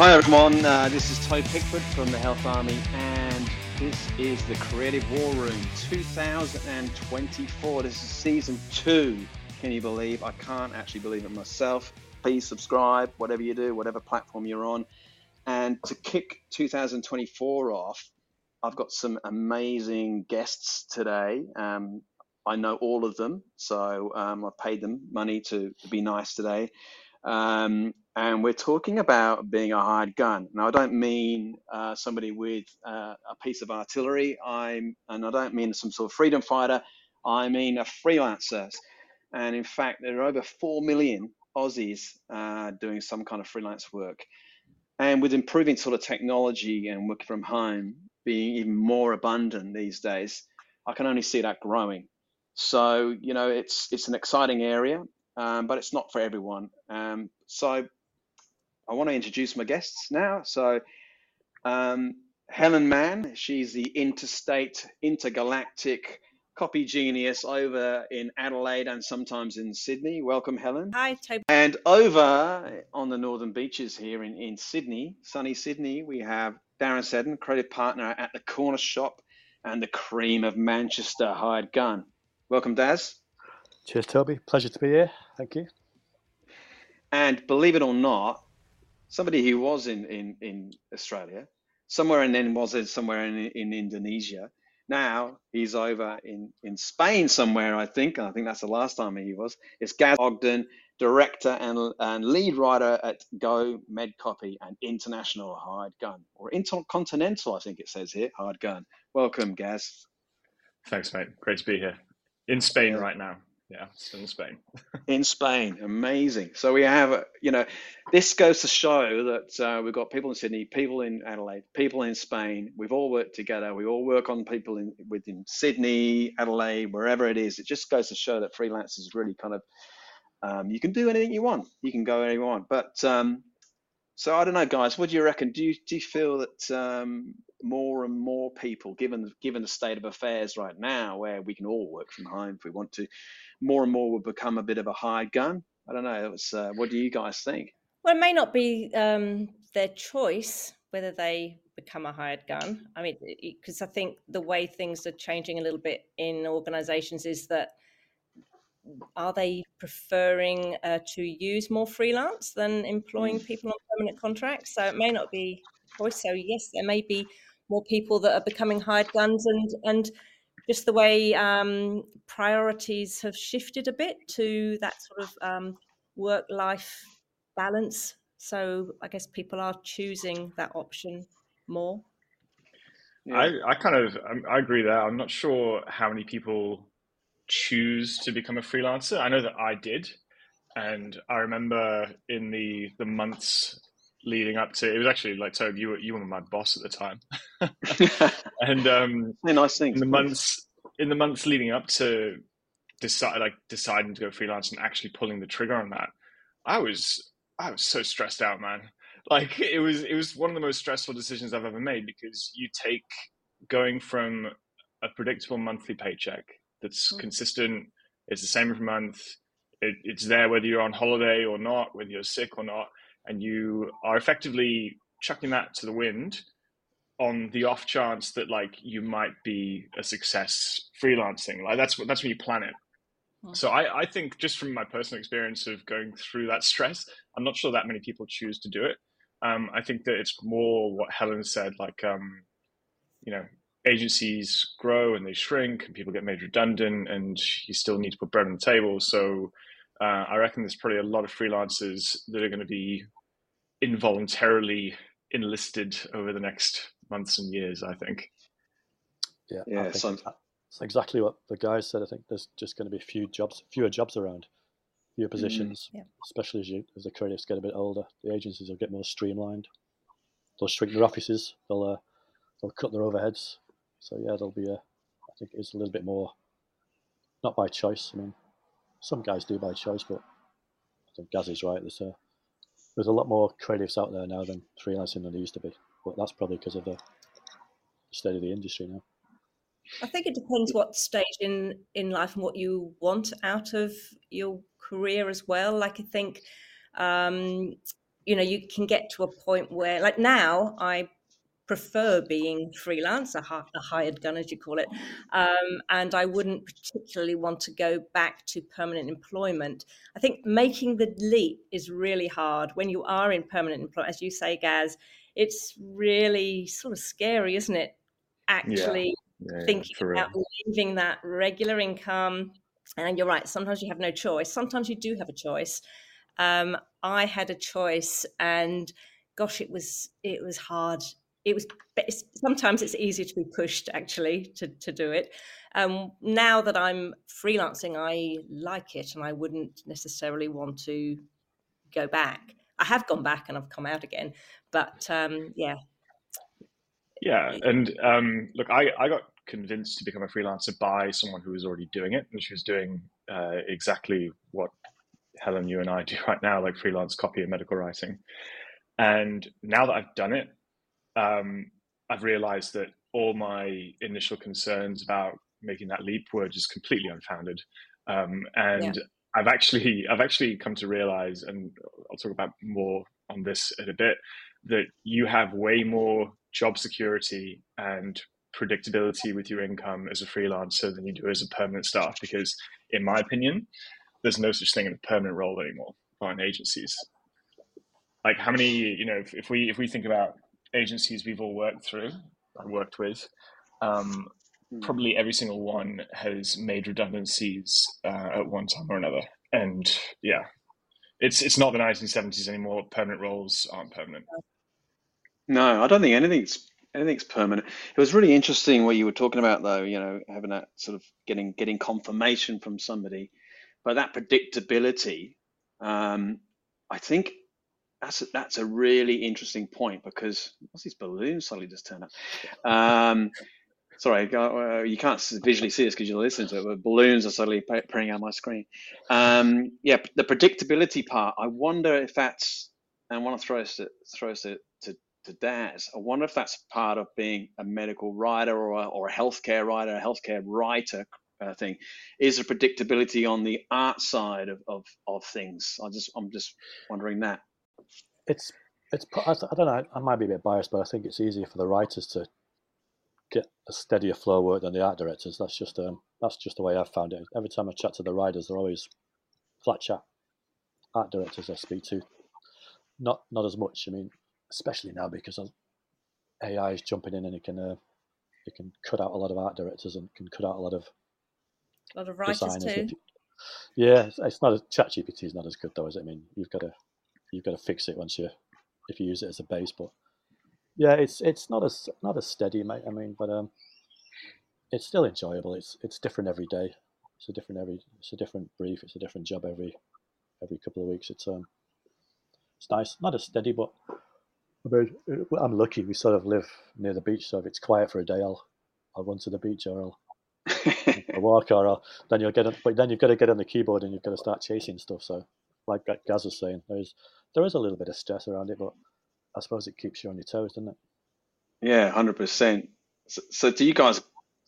Hi everyone, uh, this is Toby Pickford from the Health Army, and this is the Creative War Room 2024. This is season two. Can you believe? I can't actually believe it myself. Please subscribe, whatever you do, whatever platform you're on. And to kick 2024 off, I've got some amazing guests today. Um, I know all of them, so um, I've paid them money to, to be nice today. Um, and we're talking about being a hired gun. Now, I don't mean uh, somebody with uh, a piece of artillery. I'm, and I don't mean some sort of freedom fighter. I mean a freelancer. And in fact, there are over four million Aussies uh, doing some kind of freelance work. And with improving sort of technology and working from home being even more abundant these days, I can only see that growing. So you know, it's it's an exciting area, um, but it's not for everyone. Um, so I want to introduce my guests now. So um, Helen Mann, she's the interstate, intergalactic copy genius over in Adelaide and sometimes in Sydney. Welcome, Helen. Hi, Toby. And over on the northern beaches here in, in Sydney, sunny Sydney, we have Darren Seddon, creative partner at the Corner Shop and the cream of Manchester Hired Gun. Welcome, Daz. Cheers, Toby. Pleasure to be here. Thank you. And believe it or not, somebody who was in, in, in Australia, somewhere and then was somewhere in, in Indonesia, now he's over in, in Spain somewhere, I think. I think that's the last time he was. It's Gaz Ogden, director and, and lead writer at Go Med Copy and International Hired Gun, or Intercontinental, I think it says here, Hired Gun. Welcome, Gaz. Thanks, mate. Great to be here. In Spain yeah. right now. Yeah, in Spain. in Spain, amazing. So we have, you know, this goes to show that uh, we've got people in Sydney, people in Adelaide, people in Spain. We've all worked together. We all work on people in within Sydney, Adelaide, wherever it is. It just goes to show that freelance is really kind of um, you can do anything you want. You can go anywhere you want. But um, so I don't know, guys. What do you reckon? Do you do you feel that um, more and more people, given given the state of affairs right now, where we can all work from home if we want to, more and more will become a bit of a hired gun. I don't know. Was, uh, what do you guys think? Well, it may not be um, their choice whether they become a hired gun. I mean, because I think the way things are changing a little bit in organisations is that are they preferring uh, to use more freelance than employing mm. people on permanent contracts? So it may not be choice. So yes, there may be more people that are becoming hired guns, and and just the way um, priorities have shifted a bit to that sort of um, work life balance. So I guess people are choosing that option more. Yeah. I, I kind of I agree there. I'm not sure how many people choose to become a freelancer. I know that I did, and I remember in the the months leading up to it was actually like Toby, you were you were my boss at the time, and um, yeah, nice things. In the months in the months leading up to decide like deciding to go freelance and actually pulling the trigger on that, I was I was so stressed out, man. Like it was it was one of the most stressful decisions I've ever made because you take going from a predictable monthly paycheck that's mm-hmm. consistent. It's the same every month. It, it's there whether you're on holiday or not, whether you're sick or not, and you are effectively chucking that to the wind on the off chance that like you might be a success freelancing. Like that's what that's when you plan it. Mm-hmm. So I, I think just from my personal experience of going through that stress, I'm not sure that many people choose to do it. Um, I think that it's more what Helen said, like um, you know, agencies grow and they shrink and people get made redundant and you still need to put bread on the table. So uh, I reckon there's probably a lot of freelancers that are going to be involuntarily enlisted over the next months and years, I think. Yeah, yeah I think that's exactly what the guy said. I think there's just going to be few jobs, fewer jobs around, fewer mm, positions, mm, yeah. especially as you as the creatives get a bit older. The agencies will get more streamlined. They'll shrink their offices. They'll uh, they'll cut their overheads. So yeah, there'll be a. I think it's a little bit more, not by choice. I mean, some guys do by choice, but I think Gaz is right. There's a there's a lot more creatives out there now than freelancing than there used to be. But that's probably because of the state of the industry now. I think it depends what stage in in life and what you want out of your career as well. Like I think um, you know you can get to a point where like now i prefer being freelance, a, hired gun, as you call it. Um, and I wouldn't particularly want to go back to permanent employment. I think making the leap is really hard when you are in permanent employment. As you say, Gaz, it's really sort of scary, isn't it? Actually yeah. Yeah, thinking about leaving that regular income. And you're right, sometimes you have no choice. Sometimes you do have a choice. Um, I had a choice and gosh, it was it was hard it was sometimes it's easier to be pushed actually to, to do it. Um, now that i'm freelancing i like it and i wouldn't necessarily want to go back. I have gone back and i've come out again but um, yeah. Yeah and um, look I, I got convinced to become a freelancer by someone who was already doing it and she was doing uh, exactly what helen you and i do right now like freelance copy and medical writing. And now that i've done it um, I've realized that all my initial concerns about making that leap were just completely unfounded. Um, and yeah. I've actually I've actually come to realize, and I'll talk about more on this in a bit, that you have way more job security and predictability with your income as a freelancer than you do as a permanent staff. Because, in my opinion, there's no such thing as a permanent role anymore on agencies. Like how many, you know, if, if we if we think about agencies we've all worked through, worked with, um, hmm. probably every single one has made redundancies uh, at one time or another. And yeah, it's it's not the 1970s anymore. Permanent roles aren't permanent. No, I don't think anything's anything's permanent. It was really interesting what you were talking about, though. You know, having that sort of getting getting confirmation from somebody, but that predictability. Um, I think that's a, that's a really interesting point because what's these balloons suddenly just turn up? Um, sorry, uh, you can't visually see this because you're listening to it, but balloons are suddenly appearing on my screen. Um, yeah, the predictability part. I wonder if that's, and I want to throw us throw us to, to, to Daz. I wonder if that's part of being a medical writer or a, or a healthcare writer, a healthcare writer uh, thing is a predictability on the art side of, of, of things. I just I'm just wondering that it's it's I don't know. I might be a bit biased, but I think it's easier for the writers to get a steadier flow work than the art directors. That's just um that's just the way I've found it. Every time I chat to the writers, they're always flat chat. Art directors I speak to, not not as much. I mean, especially now because AI is jumping in and it can uh, it can cut out a lot of art directors and can cut out a lot of a lot of writers too. Yeah, it's, it's not as ChatGPT is not as good though, is it? I mean, you've got to you've got to fix it once you if you use it as a base. But yeah, it's it's not as not as steady, mate. I mean, but um, it's still enjoyable. It's it's different every day. It's a different every it's a different brief. It's a different job every every couple of weeks. It's um it's nice. Not as steady, but I mean, I'm lucky. We sort of live near the beach, so if it's quiet for a day, I'll I'll run to the beach or I'll, I'll walk or I'll, then you'll get on, but then you've got to get on the keyboard and you've got to start chasing stuff. So like Gaz was saying, there's there is a little bit of stress around it, but I suppose it keeps you on your toes, doesn't it? Yeah, hundred percent. So, so, do you guys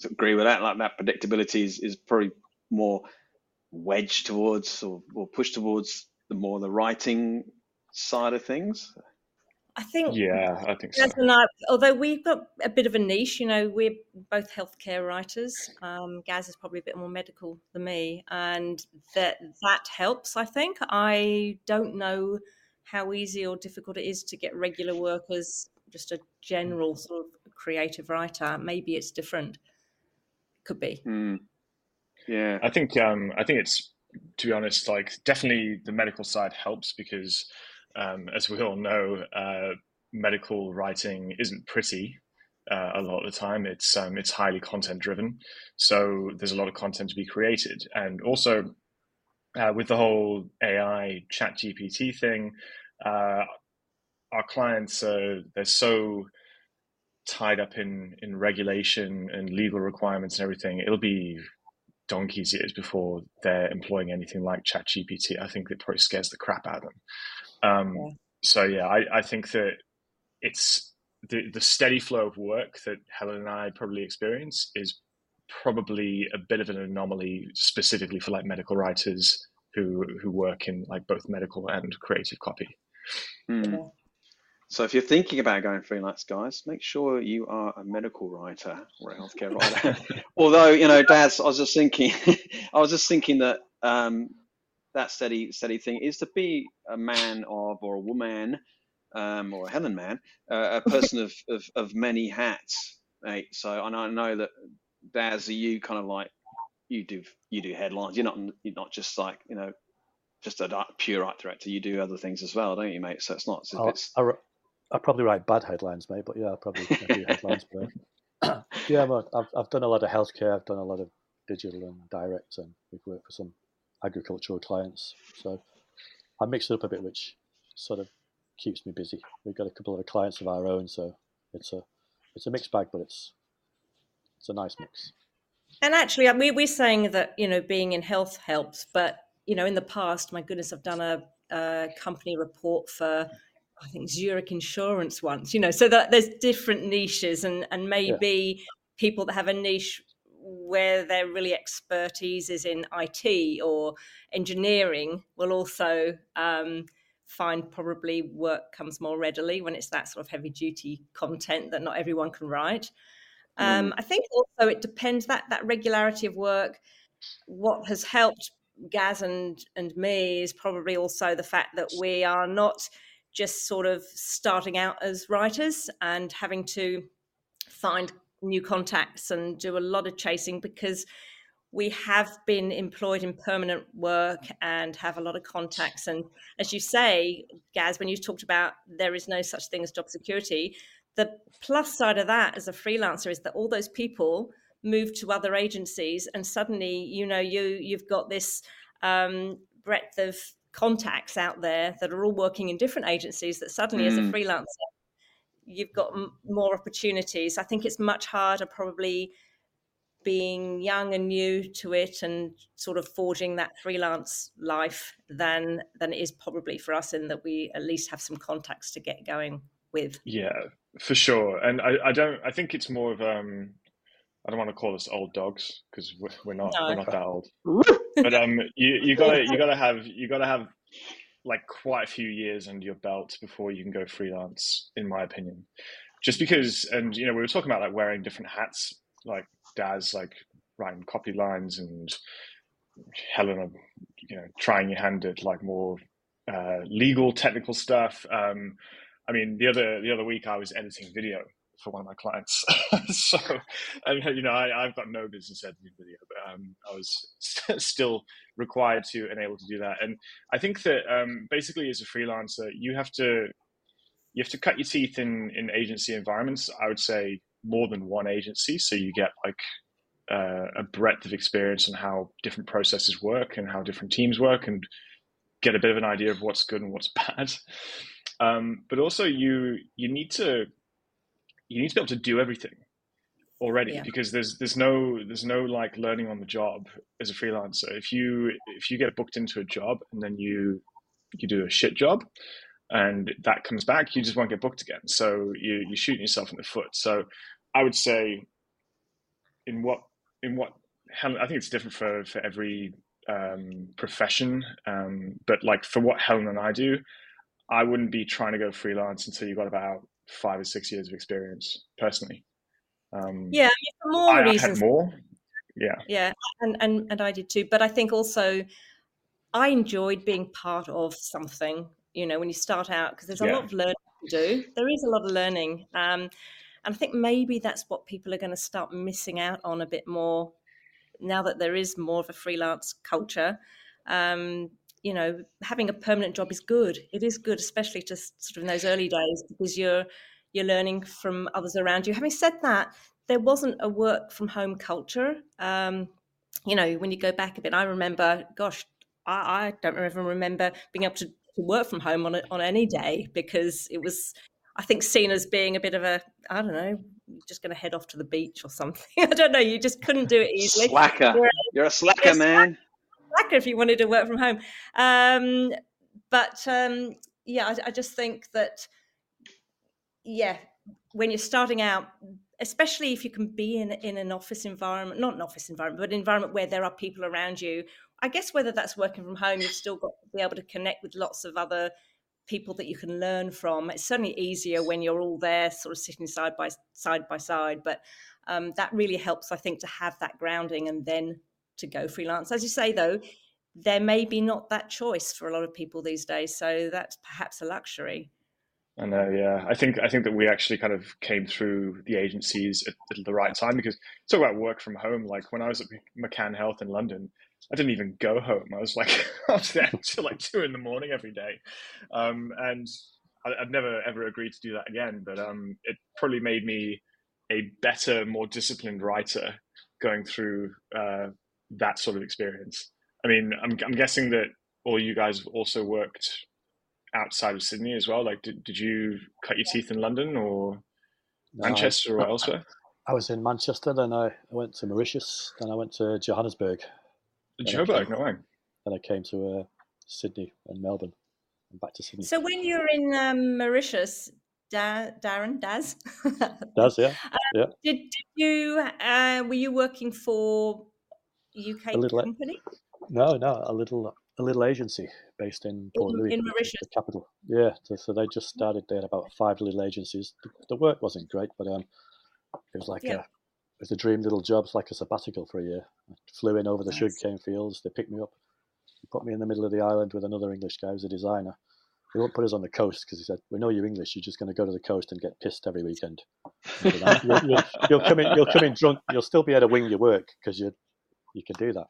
agree with that? Like that predictability is, is probably more wedged towards or, or pushed towards the more the writing side of things. I think. Yeah, I think so. although we've got a bit of a niche, you know, we're both healthcare writers. Um, Gaz is probably a bit more medical than me, and that that helps. I think. I don't know how easy or difficult it is to get regular work as just a general sort of creative writer. Maybe it's different. Could be. Mm. Yeah, I think. Um, I think it's to be honest, like definitely the medical side helps because um, as we all know, uh, medical writing isn't pretty uh, a lot of the time. It's um, it's highly content driven, so there's a lot of content to be created, and also uh, with the whole AI Chat GPT thing, uh, our clients are they're so tied up in in regulation and legal requirements and everything. It'll be donkey's years before they're employing anything like Chat GPT. I think it probably scares the crap out of them. Um, yeah. So yeah, I, I think that it's the the steady flow of work that Helen and I probably experience is probably a bit of an anomaly specifically for like medical writers who who work in like both medical and creative copy. Mm. So if you're thinking about going freelance, guys, make sure you are a medical writer or a healthcare writer. Although, you know, Daz, I was just thinking, I was just thinking that um, that steady, steady thing is to be a man of or a woman um, or a Helen man, uh, a person of, of, of many hats. Right? So and I know that Daz, are you kind of like you do you do headlines. You're not you're not just like you know just a pure art director. You do other things as well, don't you, mate? So it's not. So it's... I, I probably write bad headlines, mate. But yeah, I probably do headlines. But yeah, but I've I've done a lot of healthcare. I've done a lot of digital and direct, and we've worked for some agricultural clients. So I mix it up a bit, which sort of keeps me busy. We've got a couple of clients of our own, so it's a it's a mixed bag, but it's it's a nice mix. And actually, we we're saying that you know being in health helps, but you know in the past, my goodness, I've done a, a company report for I think Zurich Insurance once. You know, so that there's different niches, and and maybe yeah. people that have a niche where their really expertise is in IT or engineering will also um, find probably work comes more readily when it's that sort of heavy duty content that not everyone can write. Um, mm. I think also it depends that that regularity of work. What has helped Gaz and and me is probably also the fact that we are not just sort of starting out as writers and having to find new contacts and do a lot of chasing because we have been employed in permanent work and have a lot of contacts. And as you say, Gaz, when you talked about there is no such thing as job security, the plus side of that as a freelancer is that all those people move to other agencies and suddenly, you know, you you've got this um, breadth of contacts out there that are all working in different agencies that suddenly mm. as a mm. freelancer you've got m- more opportunities. I think it's much harder, probably being young and new to it and sort of forging that freelance life than than it is probably for us in that we at least have some contacts to get going with. Yeah, for sure. And I, I don't. I think it's more of um. I don't want to call us old dogs because we're, we're not. No. We're not that old. but um, you you gotta you gotta have you gotta have like quite a few years under your belt before you can go freelance, in my opinion. Just because, and you know, we were talking about like wearing different hats, like Daz, like writing copy lines, and Helena, you know, trying your hand at like more uh, legal, technical stuff. Um, I mean, the other the other week I was editing video for one of my clients. so, and, you know, I, have got no business editing video, but um, I was st- still required to and able to do that. And I think that um, basically, as a freelancer, you have to you have to cut your teeth in in agency environments. I would say more than one agency, so you get like uh, a breadth of experience on how different processes work and how different teams work, and get a bit of an idea of what's good and what's bad. Um, but also, you you need to you need to be able to do everything already yeah. because there's there's no there's no like learning on the job as a freelancer. If you if you get booked into a job and then you you do a shit job and that comes back you just won't get booked again. So you you're shooting yourself in the foot. So i would say in what in what Helen i think it's different for for every um, profession um, but like for what helen and i do i wouldn't be trying to go freelance until you got about five or six years of experience personally. Um, yeah, for more I, reasons. I had more. Yeah. Yeah, and, and and I did too. But I think also I enjoyed being part of something. You know, when you start out, because there's a yeah. lot of learning to do. There is a lot of learning, um, and I think maybe that's what people are going to start missing out on a bit more now that there is more of a freelance culture. Um, you know, having a permanent job is good. It is good, especially just sort of in those early days, because you're you're learning from others around you. Having said that, there wasn't a work from home culture. Um, you know, when you go back a bit, I remember, gosh, I, I don't even remember being able to, to work from home on a, on any day because it was, I think, seen as being a bit of a, I don't know, just going to head off to the beach or something. I don't know. You just couldn't do it easily. Slacker. Whereas, You're a slacker, man slacker if you wanted to work from home. Um, but um, yeah, I, I just think that yeah, when you're starting out, especially if you can be in in an office environment, not an office environment, but an environment where there are people around you. I guess whether that's working from home, you've still got to be able to connect with lots of other people that you can learn from. It's certainly easier when you're all there, sort of sitting side by side by side. But um, that really helps, I think, to have that grounding and then to go freelance. As you say, though, there may be not that choice for a lot of people these days, so that's perhaps a luxury. I know, yeah. I think I think that we actually kind of came through the agencies at, at the right time because talk about work from home. Like when I was at McCann Health in London, I didn't even go home. I was like I there until like two in the morning every day, um, and I, have never ever agreed to do that again. But um, it probably made me a better, more disciplined writer going through uh, that sort of experience. I mean, I'm, I'm guessing that all you guys have also worked outside of Sydney as well. Like, did, did you cut your teeth in London or no, Manchester I, or elsewhere? I was in Manchester, then I, I went to Mauritius, then I went to Johannesburg. Joburg, no way. Then I came to uh, Sydney and Melbourne and back to Sydney. So when you were in um, Mauritius, da- Darren, Daz? Daz, yeah. Uh, yeah. Did, did you, uh, were you working for UK a little, company? No, no, a little a little agency based in Port Louis, in Mauritius. the capital. Yeah, so, so, they just started. They had about five little agencies. The, the work wasn't great, but um, it was like yeah. a it was a dream little job, like a sabbatical for a year. I flew in over the nice. sugarcane fields. They picked me up, put me in the middle of the island with another English guy who's a designer. They won't put us on the coast because he said, "We know you're English. You're just going to go to the coast and get pissed every weekend. you'll, you'll, you'll, come in. You'll come in drunk. You'll still be able to wing your work because you you can do that."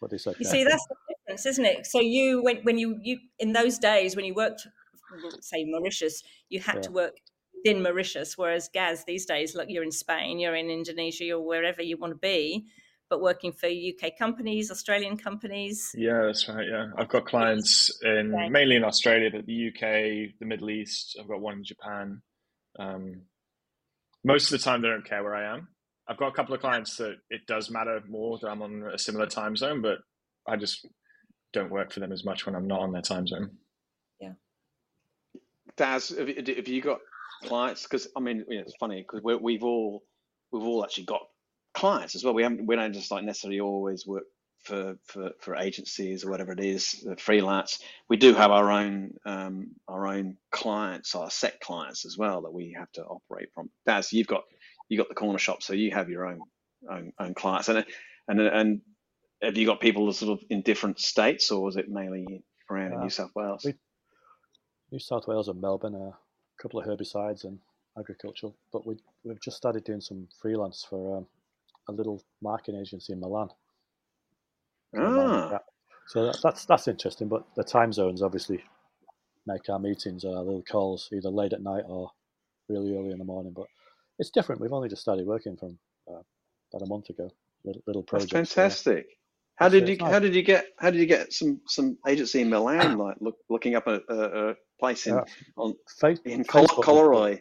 But they said, "You see, that's the difference, isn't it? So you when when you you in those days when you worked, say Mauritius, you had yeah. to work in Mauritius, whereas Gaz these days, look, you're in Spain, you're in Indonesia, or wherever you want to be, but working for UK companies, Australian companies. Yeah, that's right. Yeah, I've got clients in okay. mainly in Australia, but the UK, the Middle East. I've got one in Japan. Um, most of the time, they don't care where I am. I've got a couple of clients that it does matter more that I'm on a similar time zone, but I just don't work for them as much when I'm not on their time zone. Yeah. Daz, have you, got clients? Because I mean, you know, it's funny because we've all we've all actually got clients as well. We haven't we don't just like necessarily always work for for, for agencies or whatever it is, freelance. We do have our own um, our own clients, our set clients as well that we have to operate from. Daz, you've got you got the corner shop, so you have your own own, own clients, and and and have you got people sort of in different states, or is it mainly around uh, New South Wales? We, New South Wales and Melbourne, uh, a couple of herbicides and agricultural, but we we've just started doing some freelance for um, a little marketing agency in Milan. Ah. So that, that's that's interesting, but the time zones obviously make our meetings or our little calls either late at night or really early in the morning. But it's different. We've only just started working from uh, about a month ago. Little, little project. That's fantastic. How did you nice. how did you get how did you get some some agency in Milan like look, looking up a, a, a place in yeah. on Face, in Collaroy?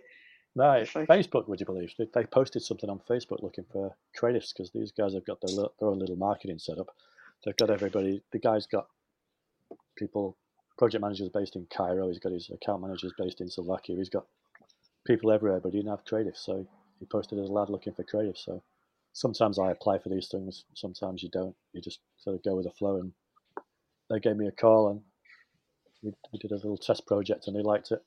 No, Facebook. Would you believe they, they posted something on Facebook looking for creatives because these guys have got their, their own little marketing setup. They've got everybody. The guy's got people, project managers based in Cairo. He's got his account managers based in Slovakia. He's got people everywhere, but he didn't have creative. So he posted as a lad looking for creative. So sometimes I apply for these things, sometimes you don't. You just sort of go with the flow. And they gave me a call and we, we did a little test project and they liked it.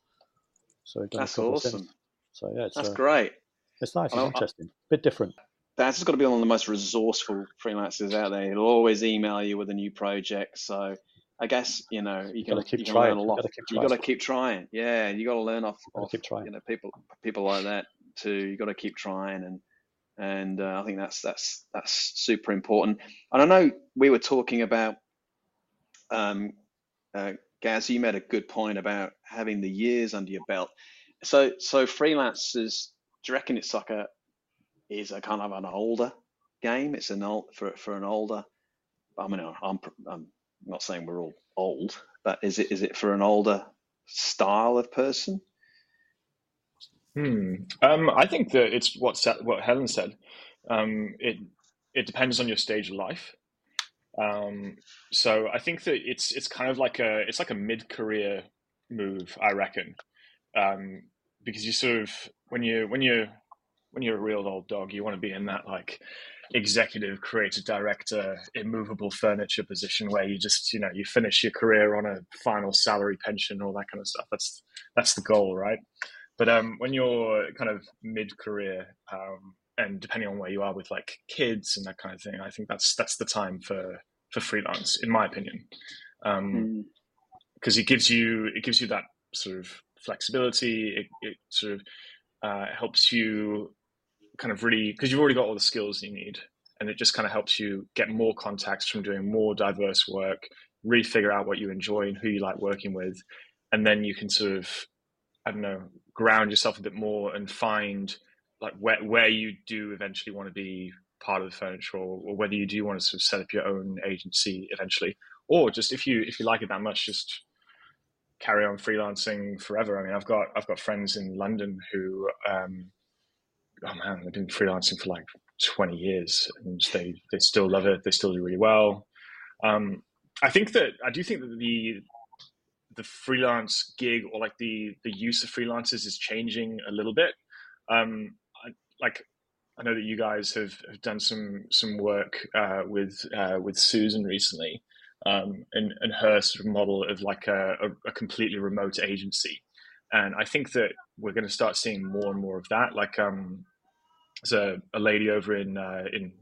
So That's awesome. So yeah, it's, That's uh, great. It's nice. It's well, interesting. A bit different. That's got to be one of the most resourceful freelancers out there. He'll always email you with a new project. So I guess you know you, can, keep you can learn a lot. You got to keep trying. Yeah, you got to learn off, off keep trying. you know people people like that too. You got to keep trying, and and uh, I think that's that's that's super important. And I know we were talking about, um, uh, Gaz, you made a good point about having the years under your belt. So so freelancers, do you reckon it's like a is a kind of an older game? It's an old for for an older. I mean, I'm I'm I'm not saying we're all old, but is it is it for an older style of person? Hmm. Um, I think that it's what what Helen said. Um, it it depends on your stage of life. Um, so I think that it's it's kind of like a it's like a mid career move, I reckon, um, because you sort of when you when you when you're a real old dog, you want to be in that like executive creative director immovable furniture position where you just you know you finish your career on a final salary pension all that kind of stuff. That's that's the goal right? But um when you're kind of mid-career um and depending on where you are with like kids and that kind of thing i think that's that's the time for for freelance in my opinion. Um because mm. it gives you it gives you that sort of flexibility. It, it sort of uh, helps you kind of really because you've already got all the skills you need and it just kind of helps you get more contacts from doing more diverse work really figure out what you enjoy and who you like working with and then you can sort of i don't know ground yourself a bit more and find like where, where you do eventually want to be part of the furniture or, or whether you do want to sort of set up your own agency eventually or just if you if you like it that much just carry on freelancing forever. I mean i've got i've got friends in london who um, oh man, they've been freelancing for like 20 years and they, they still love it. They still do really well. Um, I think that, I do think that the, the freelance gig or like the, the use of freelancers is changing a little bit. Um, I, like, I know that you guys have, have done some, some work, uh, with, uh, with Susan recently, um, and, and her sort of model of like a, a, a completely remote agency and I think that we're going to start seeing more and more of that. Like, um, there's a, lady over in uh, in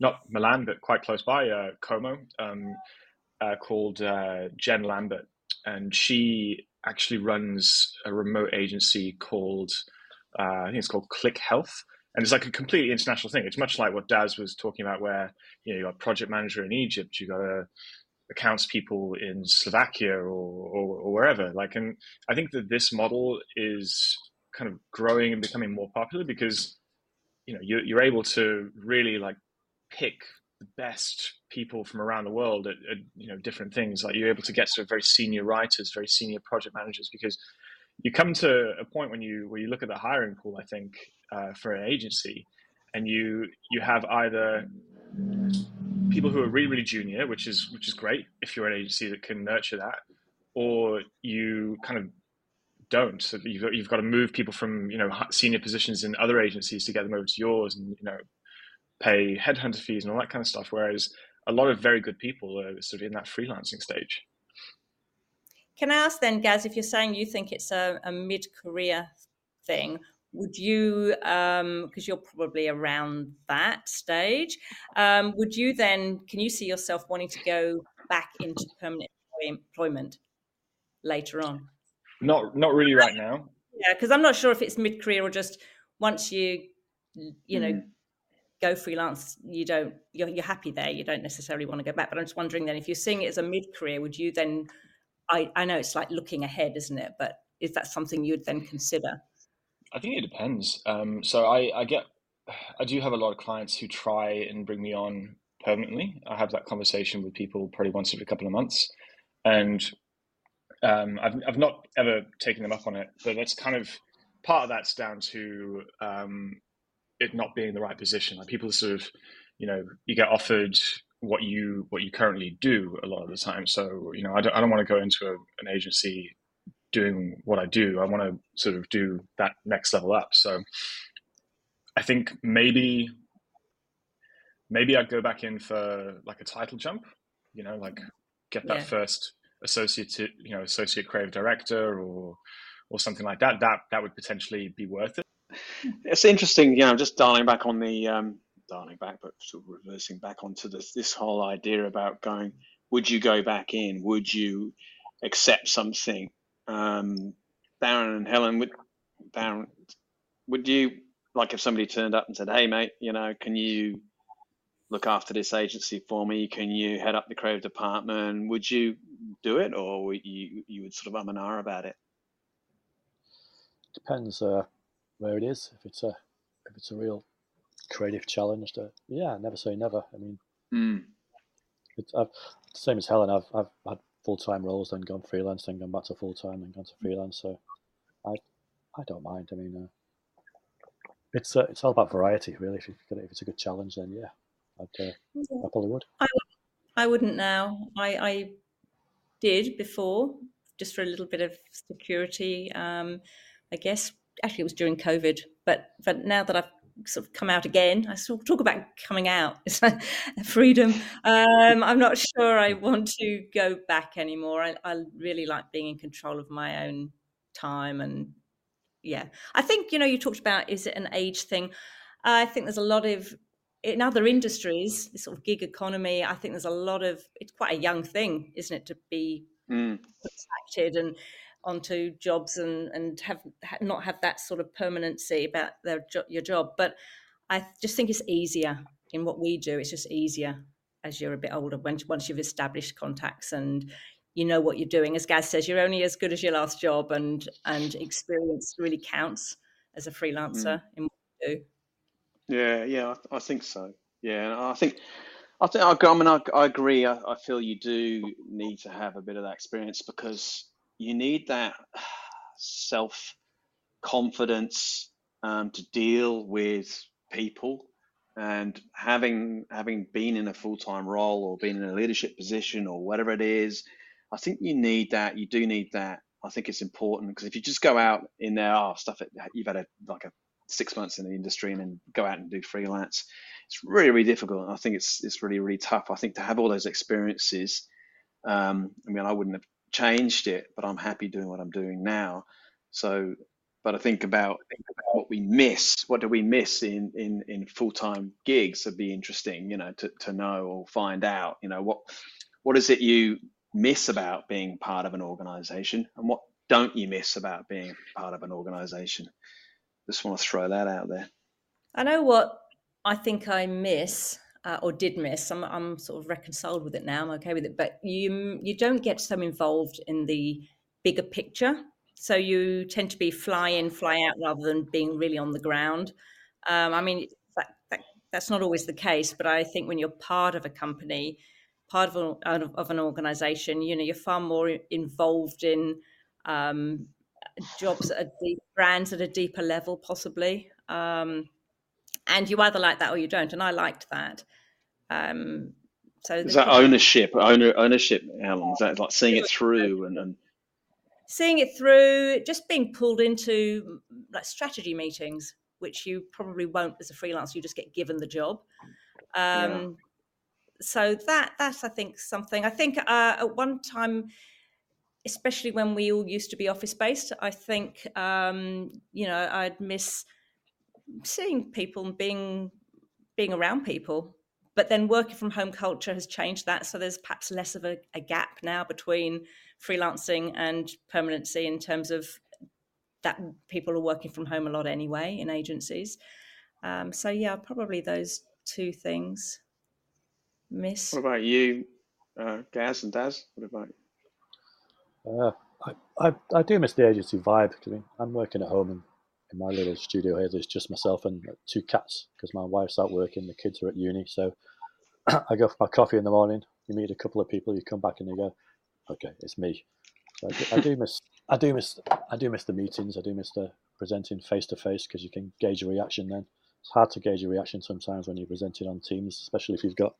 not Milan, but quite close by, uh, Como, um, uh, called uh, Jen Lambert, and she actually runs a remote agency called uh, I think it's called Click Health, and it's like a completely international thing. It's much like what Daz was talking about, where you know you got a project manager in Egypt, you got a accounts people in Slovakia or, or, or, wherever. Like, and I think that this model is kind of growing and becoming more popular because you know you're, you're able to really like pick the best people from around the world at, at, you know different things. Like you're able to get sort of very senior writers, very senior project managers because you come to a point when you where you look at the hiring pool. I think uh, for an agency, and you you have either people who are really really junior, which is which is great if you're an agency that can nurture that, or you kind of don't. So you've you've got to move people from you know senior positions in other agencies to get them over to yours, and you know pay headhunter fees and all that kind of stuff. Whereas a lot of very good people are sort of in that freelancing stage. Can I ask then, Gaz, if you're saying you think it's a, a mid-career thing, would you because um, you're probably around that stage um, would you then can you see yourself wanting to go back into permanent employment later on not not really right now yeah because i'm not sure if it's mid-career or just once you you know mm. go freelance you don't you're, you're happy there you don't necessarily want to go back but i'm just wondering then if you're seeing it as a mid-career would you then i i know it's like looking ahead isn't it but is that something you'd then consider I think it depends. Um, so I, I get, I do have a lot of clients who try and bring me on permanently. I have that conversation with people probably once every couple of months, and um, I've I've not ever taken them up on it. But that's kind of part of that's down to um, it not being the right position. Like people sort of, you know, you get offered what you what you currently do a lot of the time. So you know, I don't I don't want to go into a, an agency doing what I do. I want to sort of do that next level up. So I think maybe maybe I'd go back in for like a title jump, you know, like get that yeah. first associate, you know, associate creative director or or something like that. That that would potentially be worth it. It's interesting, you know, just dialing back on the um, dialing back, but sort of reversing back onto this this whole idea about going. Would you go back in? Would you accept something um, Darren and Helen, would Darren, would you like if somebody turned up and said, "Hey, mate, you know, can you look after this agency for me? Can you head up the creative department?" Would you do it, or you you would sort of um and ah about it? Depends uh, where it is. If it's a if it's a real creative challenge, to, yeah, never say never. I mean, mm. it's I've, same as Helen. I've I've had full time roles, then gone freelance, then gone back to full time, then gone to freelance. So I I don't mind. I mean, uh, it's uh, it's all about variety, really. If you get it, if it's a good challenge, then yeah, I'd, uh, yeah. I probably would. I, I wouldn't now. I, I did before, just for a little bit of security. Um, I guess actually it was during COVID, but but now that I've sort of come out again. I of talk about coming out, freedom. Um, I'm not sure I want to go back anymore. I, I, really like being in control of my own time, and yeah, I think you know you talked about is it an age thing? I think there's a lot of in other industries, this sort of gig economy. I think there's a lot of it's quite a young thing, isn't it, to be mm. attracted and onto jobs and and have not have that sort of permanency about their your job. But I just think it's easier in what we do. It's just easier as you're a bit older when once you've established contacts and you know what you're doing. As Gaz says, you're only as good as your last job, and and experience really counts as a freelancer mm. in what you do. Yeah, yeah, I, I think so. Yeah, I think I think I, I mean I, I agree. I, I feel you do need to have a bit of that experience because you need that self confidence um, to deal with people and having having been in a full-time role or been in a leadership position or whatever it is i think you need that you do need that i think it's important because if you just go out in there oh stuff you've had a like a six months in the industry and then go out and do freelance it's really really difficult i think it's it's really really tough i think to have all those experiences um, i mean i wouldn't have changed it, but I'm happy doing what I'm doing now. So, but I think about, think about what we miss. What do we miss in in in full time gigs? Would be interesting, you know, to to know or find out. You know, what what is it you miss about being part of an organization, and what don't you miss about being part of an organization? Just want to throw that out there. I know what I think I miss uh, or did miss. I'm, I'm sort of reconciled with it now. I'm okay with it. But you you don't get so involved in the bigger picture. So you tend to be fly in, fly out, rather than being really on the ground. Um, I mean, that, that, that's not always the case, but I think when you're part of a company, part of, a, of an organization, you know, you're far more involved in um, jobs at a deep, brands at a deeper level, possibly. Um, and you either like that or you don't. And I liked that. Um, so is that ownership, owner ownership, Helen? Is that like seeing it through and, and seeing it through, just being pulled into like strategy meetings, which you probably won't as a freelancer. You just get given the job. Um, yeah. So that that's I think something. I think uh, at one time, especially when we all used to be office based, I think um, you know I'd miss seeing people and being being around people. But then working from home culture has changed that so there's perhaps less of a, a, gap now between freelancing and permanency in terms of that people are working from home a lot anyway in agencies. Um, so yeah probably those two things. Miss? What about you uh, gaz and daz? What about? Uh, I, I, I do miss the agency vibe I mean, I'm working at home and in my little studio here, there's just myself and two cats because my wife's out working, the kids are at uni. So I go for my coffee in the morning. You meet a couple of people, you come back and you go, okay, it's me. So I, do, I do miss, I do miss, I do miss the meetings. I do miss the presenting face to face because you can gauge a reaction. Then it's hard to gauge a reaction sometimes when you're presenting on Teams, especially if you've got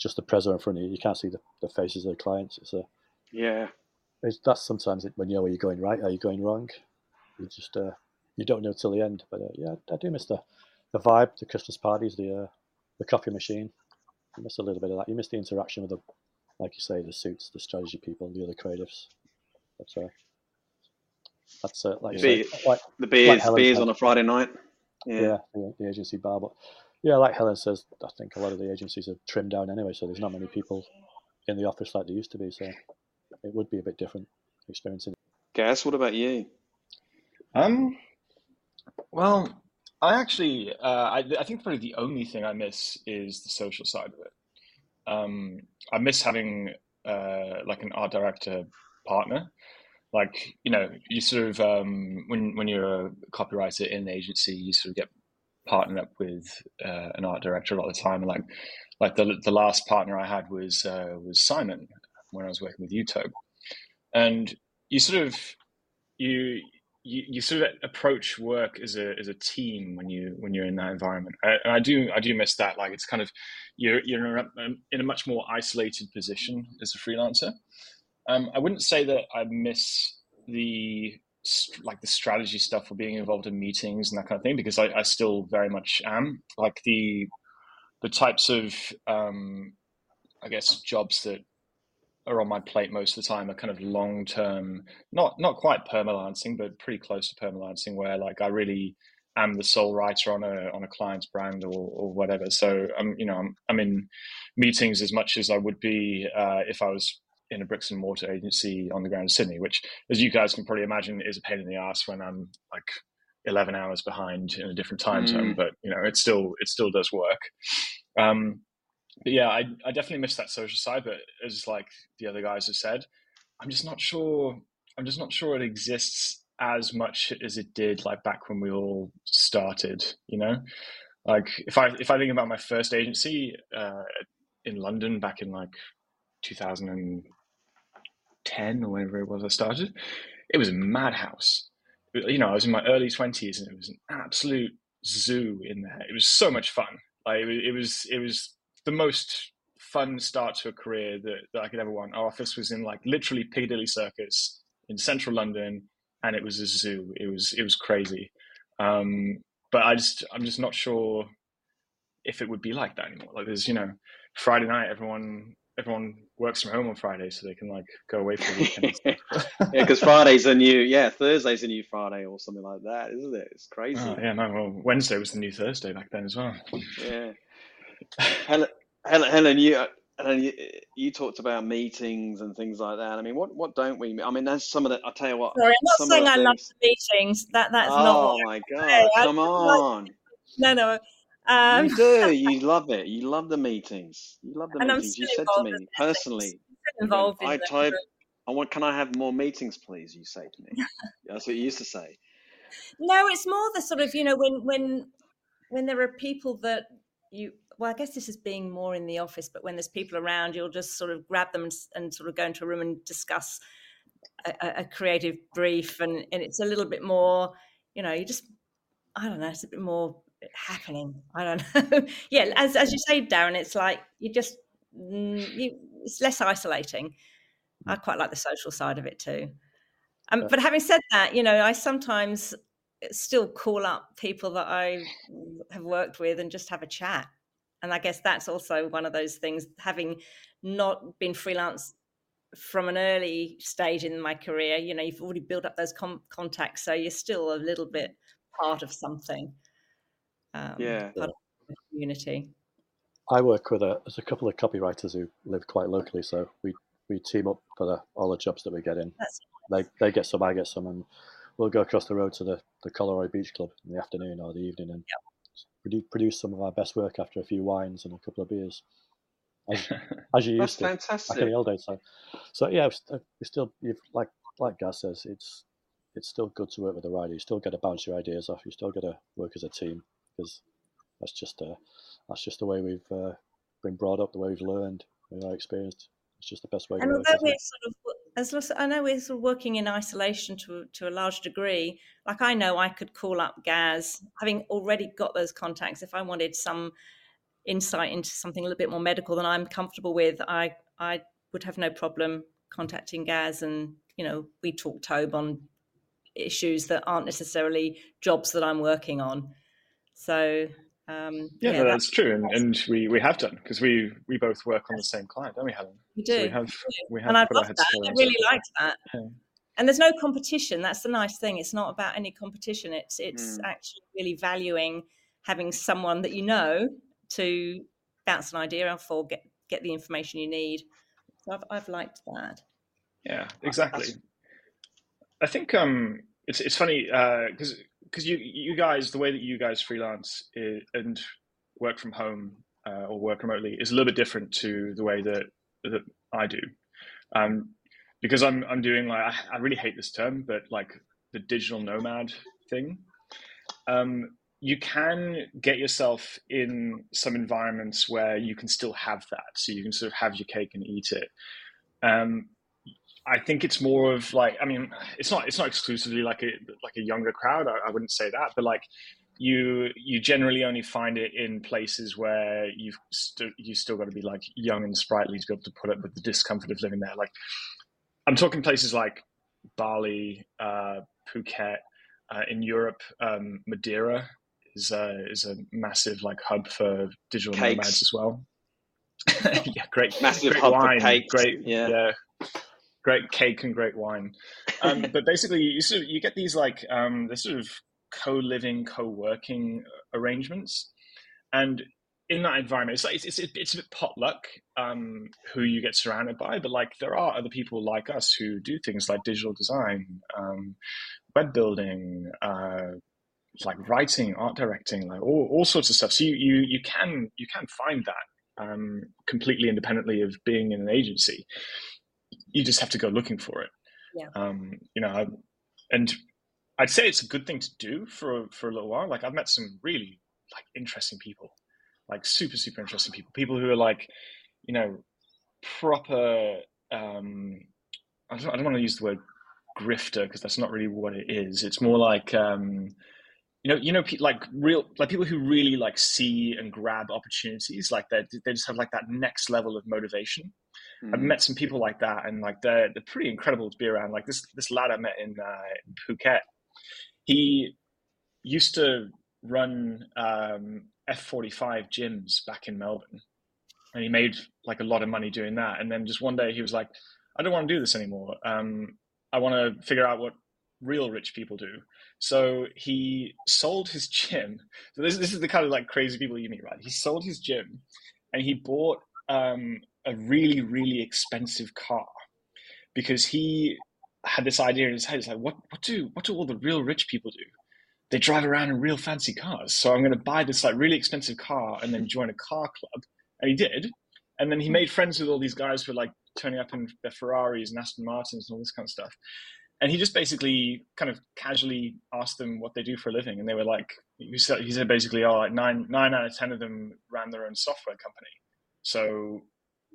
just the presser in front of you. You can't see the, the faces of the clients. It's a yeah. It's, that's sometimes it, when you know are you going right, are you going wrong? You just uh, you don't know till the end. But uh, yeah, I do miss the, the vibe, the Christmas parties, the uh, the coffee machine. You miss a little bit of that. You miss the interaction with the, like you say, the suits, the strategy people, the other creatives. That's uh, that's uh, like, Be- say, like the beers, like beers on a Friday night. Yeah, yeah the, the, agency bar. But yeah, like Helen says, I think a lot of the agencies have trimmed down anyway, so there's not many people in the office like there used to be. So it would be a bit different experiencing. Gaz, what about you? Um, well, I actually, uh, I, I, think probably the only thing I miss is the social side of it. Um, I miss having uh, like an art director partner. Like you know, you sort of um, when when you're a copywriter in an agency, you sort of get partnered up with uh, an art director a lot of the time. And like like the the last partner I had was uh, was Simon when I was working with YouTube, and you sort of you you, you sort of approach work as a as a team when you when you're in that environment. I, and I do I do miss that. Like it's kind of you're you're in a, a much more isolated position as a freelancer. Um, I wouldn't say that I miss the like the strategy stuff or being involved in meetings and that kind of thing because I, I still very much am like the the types of um, I guess jobs that are on my plate most of the time are kind of long term, not not quite permalancing, but pretty close to permalancing, where like I really am the sole writer on a on a client's brand or, or whatever. So I'm you know I'm I'm in meetings as much as I would be uh, if I was in a bricks and mortar agency on the ground in Sydney, which, as you guys can probably imagine, is a pain in the ass when I'm like 11 hours behind in a different time mm. zone. But you know, it still it still does work. Um, but yeah, I I definitely miss that social side. But as like the other guys have said, I'm just not sure. I'm just not sure it exists as much as it did like back when we all started. You know, like if I if I think about my first agency uh, in London back in like 2010 or whenever it was I started, it was a madhouse. You know, I was in my early 20s and it was an absolute zoo in there. It was so much fun. Like it was, it was the most fun start to a career that, that I could ever want. Our office was in like literally Piccadilly Circus in central London, and it was a zoo. It was it was crazy. Um, but I just I'm just not sure if it would be like that anymore. Like there's you know Friday night everyone everyone works from home on Friday so they can like go away for the weekend. yeah, because Friday's a new yeah Thursday's a new Friday or something like that, isn't it? It's crazy. Oh, yeah, no. Well, Wednesday was the new Thursday back then as well. Yeah. Helen, Helen, Helen, you, Helen, you, you talked about meetings and things like that. I mean, what, what don't we? I mean, there's some of the. I'll tell you what. Sorry, I'm not saying I love the meetings. That that's oh, not. Oh my god! Come on. no, no. Um, you do. You love it. You love the meetings. You love the meetings. You said to me personally. Involved I type. I want. Can I have more meetings, please? You say to me. That's what you used to say. No, it's more the sort of you know when when when there are people that you well, I guess this is being more in the office, but when there's people around, you'll just sort of grab them and, and sort of go into a room and discuss a, a, creative brief, and, and it's a little bit more, you know, you just, I don't know, it's a bit more happening. I don't know. yeah, as as you say, Darren, it's like you just, mm, you, it's less isolating. I quite like the social side of it too. Um, but having said that, you know, I sometimes still call up people that I have worked with and just have a chat and I guess that's also one of those things. Having not been freelance from an early stage in my career, you know, you've already built up those com- contacts, so you're still a little bit part of something. Um, yeah, part of community. I work with a there's a couple of copywriters who live quite locally, so we we team up for the, all the jobs that we get in. That's they they get some, I get some, and we'll go across the road to the the Collaroy Beach Club in the afternoon or the evening and yep produce some of our best work after a few wines and a couple of beers, as, as you used to fantastic. back in the old days. So, so yeah, we still you've like like Gaz says, it's it's still good to work with a rider. You still get to bounce your ideas off. You still got to work as a team because that's just uh, that's just the way we've uh, been brought up, the way we've learned, the way I experienced. It's just the best way. And although we're sort of as I know we're sort of working in isolation to to a large degree. Like I know I could call up Gaz, having already got those contacts. If I wanted some insight into something a little bit more medical than I'm comfortable with, I I would have no problem contacting Gaz, and you know we talk Tobe on issues that aren't necessarily jobs that I'm working on. So um, yeah, yeah no, that's, that's, true, and, and we, we have done because we we both work on the same client, don't we, Helen? We do. So we have we have and I love that. I really liked that. Yeah. And there's no competition. That's the nice thing. It's not about any competition. It's it's mm. actually really valuing having someone that you know to bounce an idea off or get get the information you need. So I've I've liked that. Yeah, exactly. I think um, it's it's funny because uh, because you you guys the way that you guys freelance is, and work from home uh, or work remotely is a little bit different to the way that that I do. Um, because I'm I'm doing like I, I, really hate this term, but like the digital nomad thing. Um, you can get yourself in some environments where you can still have that, so you can sort of have your cake and eat it. Um, I think it's more of like I mean it's not it's not exclusively like a like a younger crowd I, I wouldn't say that but like you you generally only find it in places where you've st- you still got to be like young and sprightly to be able to put up with the discomfort of living there like I'm talking places like Bali uh, Phuket. Uh, in Europe, um, Madeira is uh, is a massive like hub for digital Cakes. nomads as well. yeah, great, massive great hub wine, for cakes. great, yeah. yeah. Great cake and great wine. Um, but basically, you sort of, you get these like um, this sort of co-living, co-working arrangements, and in that environment, it's like it's, it's, it's a bit potluck um, who you get surrounded by, but like there are other people like us who do things like digital design, um, web building, uh, like writing, art directing, like all, all sorts of stuff. So you, you you can you can find that um, completely independently of being in an agency. You just have to go looking for it. Yeah. Um, you know, and I'd say it's a good thing to do for for a little while. Like I've met some really like interesting people like super super interesting people people who are like you know proper um i don't, I don't want to use the word grifter because that's not really what it is it's more like um you know you know like real like people who really like see and grab opportunities like they they just have like that next level of motivation mm. i've met some people like that and like they're they're pretty incredible to be around like this this lad i met in, uh, in phuket he used to run um, F45 gyms back in Melbourne. And he made like a lot of money doing that. And then just one day he was like, I don't want to do this anymore. Um, I want to figure out what real rich people do. So he sold his gym. So this, this is the kind of like crazy people you meet, right? He sold his gym and he bought um, a really, really expensive car because he had this idea in his head. It's like, what, what do, what do all the real rich people do? they drive around in real fancy cars. So I'm going to buy this like really expensive car and then join a car club. And he did. And then he made friends with all these guys who were like turning up in their Ferraris and Aston Martins and all this kind of stuff. And he just basically kind of casually asked them what they do for a living. And they were like, he said, basically, oh, like nine, nine out of 10 of them ran their own software company. So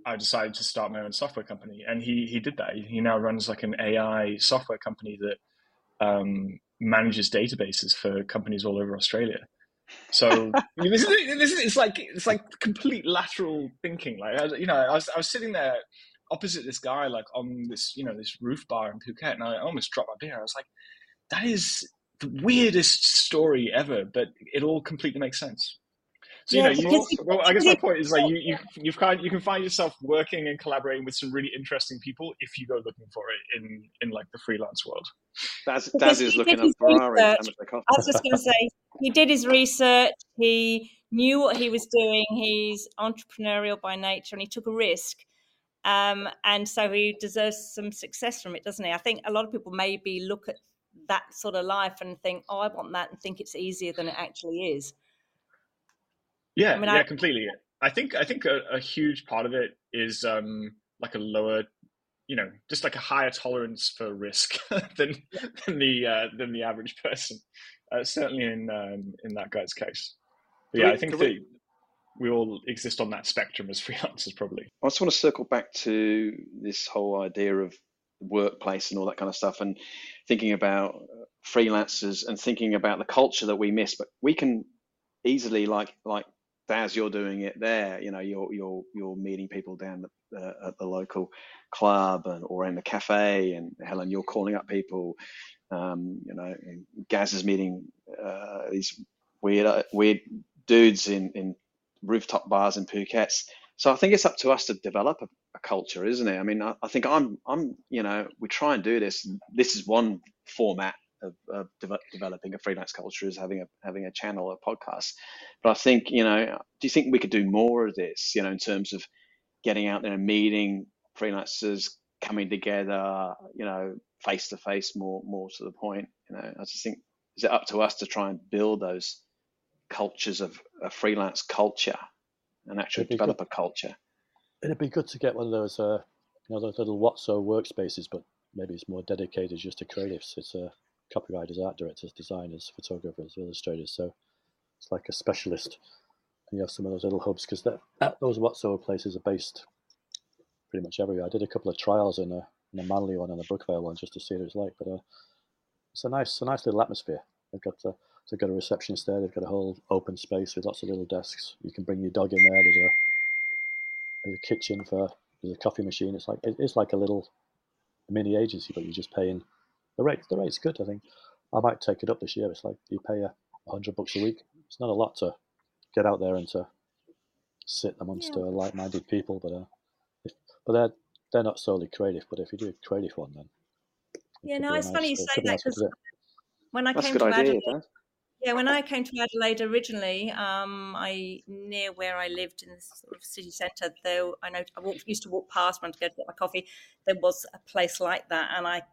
I decided to start my own software company. And he, he did that. He now runs like an AI software company that um, manages databases for companies all over Australia. So this is this is it's like it's like complete lateral thinking. Like you know, I was I was sitting there opposite this guy, like on this you know this roof bar in Phuket, and I almost dropped my beer. I was like, that is the weirdest story ever, but it all completely makes sense. So yeah, you know, you also, well, I guess my point is like you you you've kind you can find yourself working and collaborating with some really interesting people if you go looking for it in in like the freelance world. That's Daz is looking up Ferrari. I was just going to say he did his research. He knew what he was doing. He's entrepreneurial by nature, and he took a risk. Um, and so he deserves some success from it, doesn't he? I think a lot of people maybe look at that sort of life and think, "Oh, I want that," and think it's easier than it actually is. Yeah, I mean, yeah, I, completely. I think I think a, a, huge part of it is um, like a lower, you know, just like a higher tolerance for risk than than the uh, than the average person. Uh, certainly in um, in that guy's case. But yeah, I think that we all exist on that spectrum as freelancers, probably. I just want to circle back to this whole idea of workplace and all that kind of stuff, and thinking about freelancers and thinking about the culture that we miss. But we can easily, like like as you're doing it there, you know, you're you're you're meeting people down the, uh, at the local club and or in the cafe, and Helen, you're calling up people. Um, you know, Gaz is meeting uh, these weird uh, weird dudes in in rooftop bars in Phuket. So I think it's up to us to develop a, a culture, isn't it? I mean, I, I think I'm I'm you know we try and do this. This is one format of, of de- developing a freelance culture is having a having a channel, a podcast. But I think you know, do you think we could do more of this? You know, in terms of getting out there and meeting freelancers, coming together, you know, face to face, more more to the point. You know, I just think is it up to us to try and build those cultures of a freelance culture and actually developer good. culture. It'd be good to get one of those, uh, you know, those little WOTSO workspaces, but maybe it's more dedicated just to creatives. It's a copywriters, art directors, designers, photographers, illustrators. So it's like a specialist. And you have some of those little hubs because those WOTSO places are based pretty much everywhere. I did a couple of trials in a, in a Manly one and a Brookvale one just to see what it's like. But uh, it's a nice, a nice little atmosphere. They've got a, they've got a receptionist there. They've got a whole open space with lots of little desks. You can bring your dog in there. There's a there's a kitchen for there's a coffee machine. It's like it's like a little mini agency, but you're just paying the rate the rate's good. I think I might take it up this year. It's like you pay a hundred bucks a week. It's not a lot to get out there and to sit amongst yeah. uh, like-minded people, but uh, if, but they're they're not solely creative. But if you do a creative one, then yeah, no, it's nice, funny you say that because when I That's came to idea, Adelaide, yeah, when I came to Adelaide originally, um, I near where I lived in the sort of city centre, though I know I walked, used to walk past when to go to get my coffee. There was a place like that, and I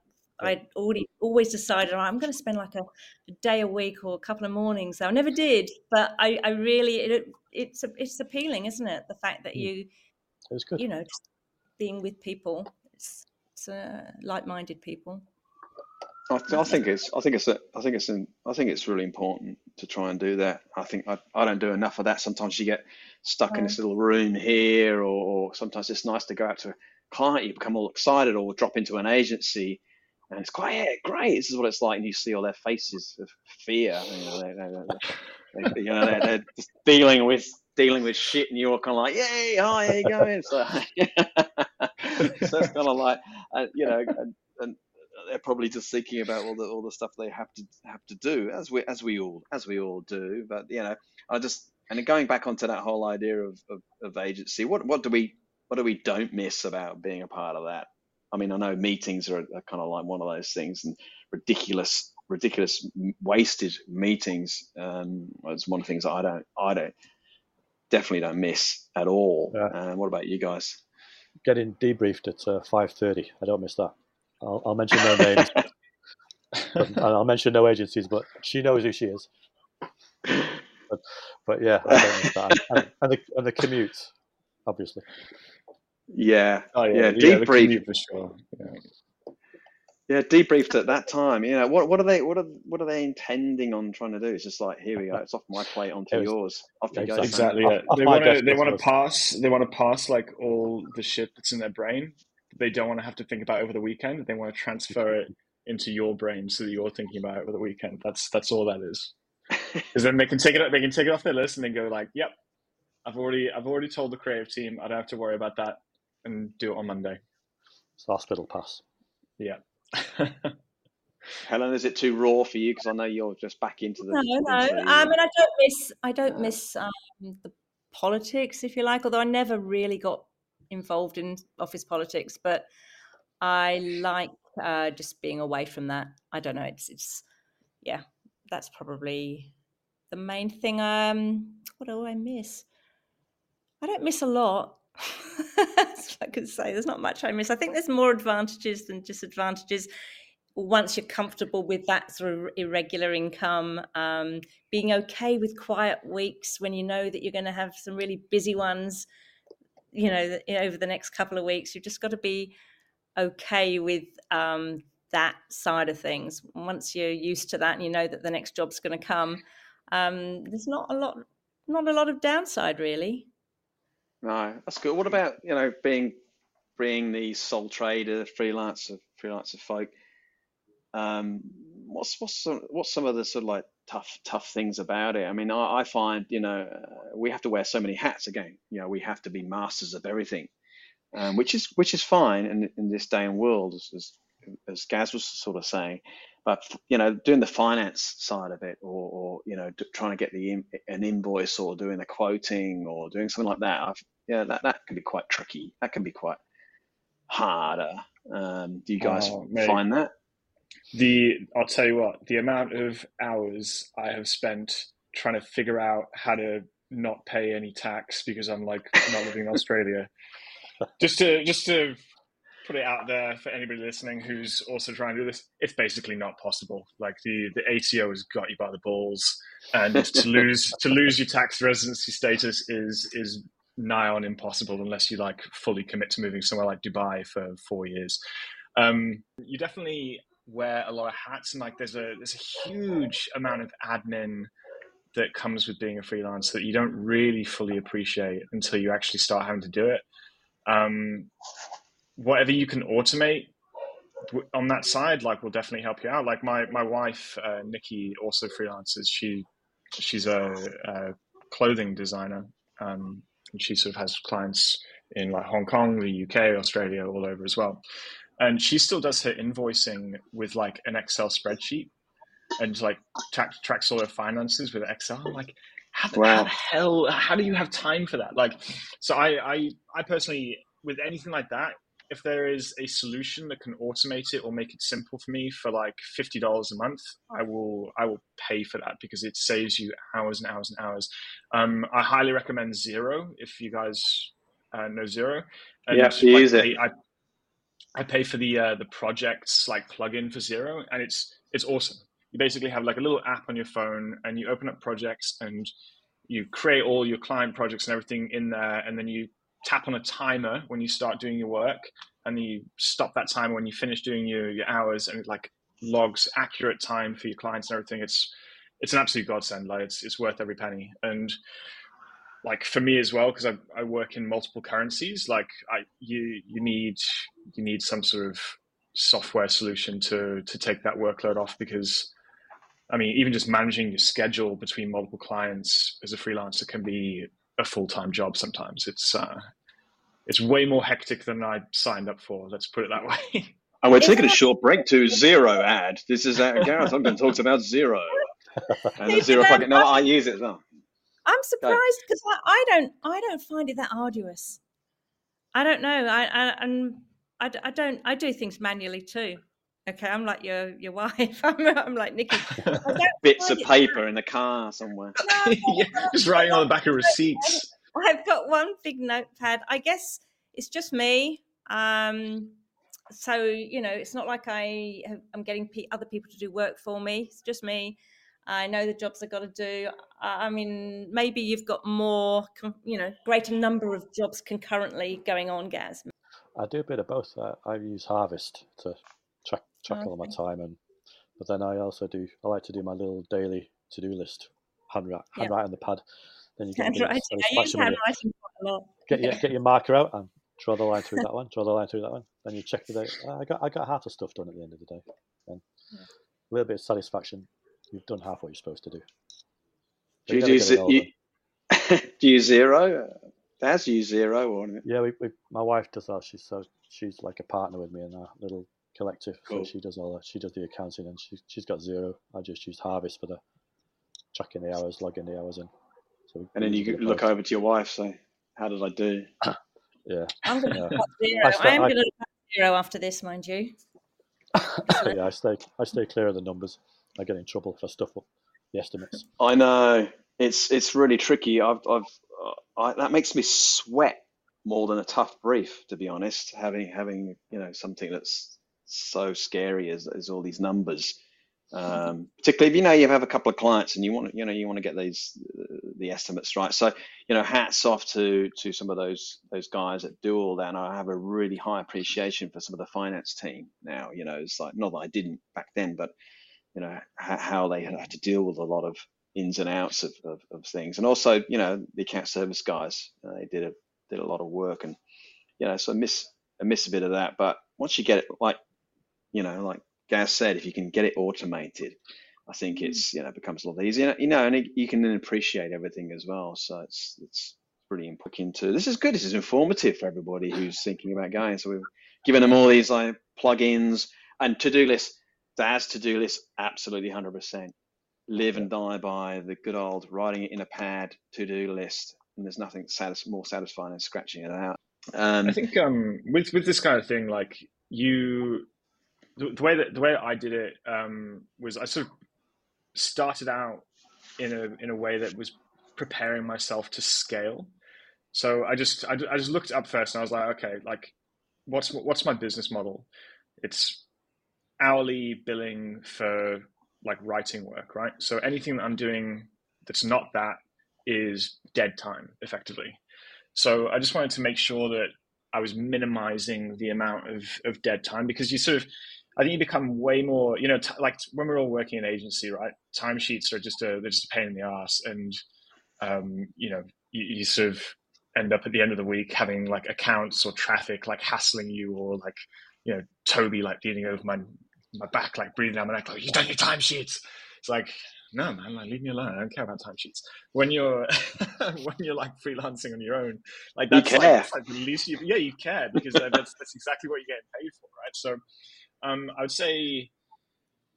I'd already always decided I'm going to spend like a, a, day a week or a couple of mornings. I never did, but I, I really it, it's it's appealing, isn't it? The fact that hmm. you, you know, just being with people, it's, it's uh, like-minded people. I, th- I, think it's I think it's a, I think it's an, I think it's really important to try and do that. I think I, I don't do enough of that. Sometimes you get stuck in this little room here, or, or, sometimes it's nice to go out to a client. You become all excited, or drop into an agency, and it's quite yeah, great. This is what it's like, and you see all their faces of fear. You know, they, they, they, you know they're, they're, just dealing with dealing with shit, and you're kind of like, yay, hi, how you going? So, so it's kind of like, uh, you know, and, and they're probably just thinking about all the all the stuff they have to have to do as we as we all as we all do. But you know, I just and going back onto that whole idea of, of, of agency, what what do we what do we don't miss about being a part of that? I mean, I know meetings are, are kind of like one of those things, and ridiculous ridiculous wasted meetings um, is one of the things I don't I don't definitely don't miss at all. Yeah. Um, what about you guys? Getting debriefed at uh, five thirty. I don't miss that. I'll, I'll mention no names. I'll mention no agencies, but she knows who she is. But, but yeah, I don't understand. And, and, the, and the commute, obviously. Yeah, oh, yeah, yeah, debrief for sure. Yeah. yeah, debriefed at that time. You know, what what are they what are what are they intending on trying to do? It's just like here we go. It's off my plate onto was, yours. Off you go. Exactly. Yeah. Off, they want to they want to pass they want to pass like all the shit that's in their brain they don't want to have to think about over the weekend. They want to transfer it into your brain so that you're thinking about it over the weekend. That's that's all that is. Because then they can take it they can take it off their list and then go like, "Yep, I've already I've already told the creative team I don't have to worry about that and do it on Monday." It's hospital pass. Yeah. Helen, is it too raw for you? Because I know you're just back into the. No, no. I mean, I don't miss. I don't miss um, the politics, if you like. Although I never really got involved in office politics, but I like uh, just being away from that. I don't know. It's it's yeah. That's probably the main thing. Um, what do I miss? I don't miss a lot. I could say there's not much I miss. I think there's more advantages than disadvantages once you're comfortable with that sort of irregular income, um, being okay with quiet weeks when you know that you're going to have some really busy ones you know over the next couple of weeks you've just got to be okay with um, that side of things. Once you're used to that and you know that the next job's going to come um, there's not a lot not a lot of downside really. No that's good. What about you know being being the sole trader freelancer freelancer folk um, what's what's some, what's some of the sort of like tough tough things about it. I mean, I, I find you know uh, we have to wear so many hats again. You know, we have to be masters of everything, um, which is which is fine in in this day and world, as, as as Gaz was sort of saying. But you know, doing the finance side of it, or, or you know, trying to get the an invoice, or doing the quoting, or doing something like that, I've, yeah, that that can be quite tricky. That can be quite harder. Um, do you guys oh, find that? The I'll tell you what, the amount of hours I have spent trying to figure out how to not pay any tax because I'm like not living in Australia. Just to just to put it out there for anybody listening who's also trying to do this, it's basically not possible. Like the the ATO has got you by the balls, and to lose to lose your tax residency status is is nigh on impossible unless you like fully commit to moving somewhere like Dubai for four years. Um, you definitely wear a lot of hats and like there's a there's a huge amount of admin that comes with being a freelancer that you don't really fully appreciate until you actually start having to do it. Um, whatever you can automate on that side, like will definitely help you out. Like my my wife, uh, Nikki, also freelances. She she's a, a clothing designer, um, and she sort of has clients in like Hong Kong, the UK, Australia, all over as well. And she still does her invoicing with like an Excel spreadsheet and like track, tracks all her finances with Excel. I'm like, how the, wow. how the hell? How do you have time for that? Like, so I, I, I personally, with anything like that, if there is a solution that can automate it or make it simple for me for like fifty dollars a month, I will I will pay for that because it saves you hours and hours and hours. Um, I highly recommend Xero if you guys uh, know Xero. And yeah, like, use it. I, I pay for the uh, the projects like plugin for Xero, and it's it's awesome. You basically have like a little app on your phone, and you open up projects, and you create all your client projects and everything in there, and then you tap on a timer when you start doing your work and you stop that timer when you finish doing your, your hours and it like logs accurate time for your clients and everything. It's it's an absolute godsend. Like it's, it's worth every penny. And like for me as well because I, I work in multiple currencies like i you you need you need some sort of software solution to to take that workload off because i mean even just managing your schedule between multiple clients as a freelancer can be a full-time job sometimes it's uh, it's way more hectic than I signed up for. Let's put it that way. And we're taking a short break to Xero ad. This is uh, Gareth. I'm going to talk about Xero and the Xero plugin. No, I use it as well. I'm surprised because I, I, don't I don't find it that arduous. I don't know. I, I and I, I don't I do things manually too. Okay, I'm like your your wife. I'm, I'm like Nikki. Bits of paper in the car somewhere. No, yeah, just writing on the back of receipts. I've got one big notepad. I guess it's just me. Um, so you know, it's not like I have, I'm getting p- other people to do work for me. It's just me. I know the jobs I've got to do. I mean, maybe you've got more, you know, greater number of jobs concurrently going on, Gaz. I do a bit of both. I, I use Harvest to track track okay. all my time, and but then I also do. I like to do my little daily to do list, handwrite, handwrite yeah. on the pad. Then you get handwriting. I use handwriting quite a lot. Get your get your marker out and draw the line through that one. Draw the line through that one. Then you check the day. Ah, I got I got half the stuff done at the end of the day. Then yeah. a little bit of satisfaction. You've done half what you're supposed to do. Do you, do, you, do you Xero? That's you Xero, or yeah, we, we, my wife does that. She's so she's like a partner with me in our little collective. Cool. So she does all that. She does the accounting, and she she's got Xero. I just use Harvest for the tracking the hours, logging the hours in. So and then you look over to your wife, say, "How did I do?" yeah, I'm going to yeah. Xero. I, I am going to Xero after this, mind you. yeah, I stay I stay clear of the numbers. I get in trouble for stuff up the estimates. I know it's it's really tricky. I've I've uh, I, that makes me sweat more than a tough brief, to be honest. Having having you know something that's so scary as, as all these numbers um, particularly if you know you have a couple of clients and you want you know you want to get these uh, the estimates right. So you know, hats off to to some of those those guys that do all that. And I have a really high appreciation for some of the finance team now. You know, it's like not that I didn't back then, but you know how they had to deal with a lot of ins and outs of, of, of things, and also you know the account service guys uh, they did a did a lot of work, and you know so I miss I miss a bit of that. But once you get it like you know like Gaz said, if you can get it automated, I think mm. it's you know becomes a lot easier. You know, and it, you can then appreciate everything as well. So it's it's pretty important to. This is good. This is informative for everybody who's thinking about going. So we've given them all these like plugins and to do lists. That's to do list absolutely hundred percent. Live and die by the good old writing it in a pad to do list, and there's nothing satis- more satisfying than scratching it out. Um, I think um, with with this kind of thing, like you the, the, way that the way I did it um, was I sort of started out in a in a way that was preparing myself to scale. So I just I, I just looked up first and I was like, okay, like what's what's my business model? It's hourly billing for like writing work, right? So anything that I'm doing that's not that is dead time effectively. So I just wanted to make sure that I was minimizing the amount of, of dead time because you sort of I think you become way more, you know, t- like when we're all working in agency, right? Timesheets are just a they're just a pain in the ass, and um, you know, you, you, sort of end up at the end of the week having like accounts or traffic like hassling you, or like you know, Toby like leaning over my my back, like breathing down my neck, like you done your timesheets. It's like no, man, like leave me alone. I don't care about timesheets. When you're when you're like freelancing on your own, like that's, like, that's like, the least you yeah you care because that's that's exactly what you're getting paid for, right? So, um, I would say,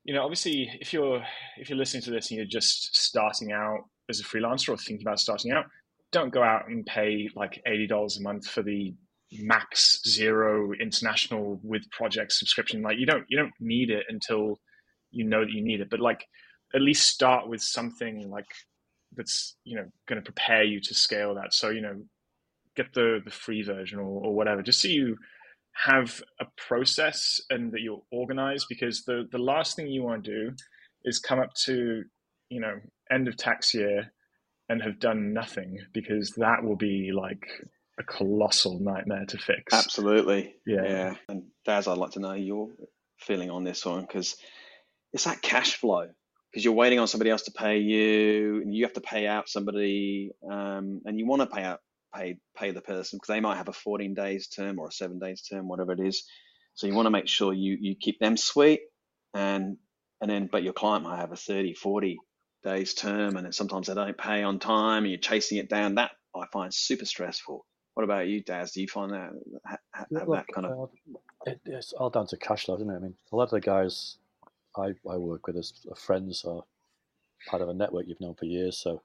you know, obviously, if you're if you're listening to this and you're just starting out as a freelancer or thinking about starting out, don't go out and pay like eighty dollars a month for the max Xero international with project subscription. Like you don't you don't need it until you know that you need it. But like at least start with something like that's you know going to prepare you to scale that. So you know get the the free version or, or whatever, just so you have a process and that you're organized. Because the the last thing you want to do is come up to you know end of tax year and have done nothing because that will be like a colossal nightmare to fix. Absolutely. Yeah. Yeah. And Daz, I'd like to know your feeling on this one because it's that cash flow because you're waiting on somebody else to pay you and you have to pay out somebody um, and you want to pay out pay pay the person because they might have a 14 days term or a seven days term whatever it is so you want to make sure you you keep them sweet and and then but your client might have a 30 40 days term and then sometimes they don't pay on time and you're chasing it down that i find super stressful what about you, Daz? Do you find that have Look, that kind of? Uh, it, it's all down to cash flow, isn't it? I mean, a lot of the guys I, I work with as friends are part of a network you've known for years. So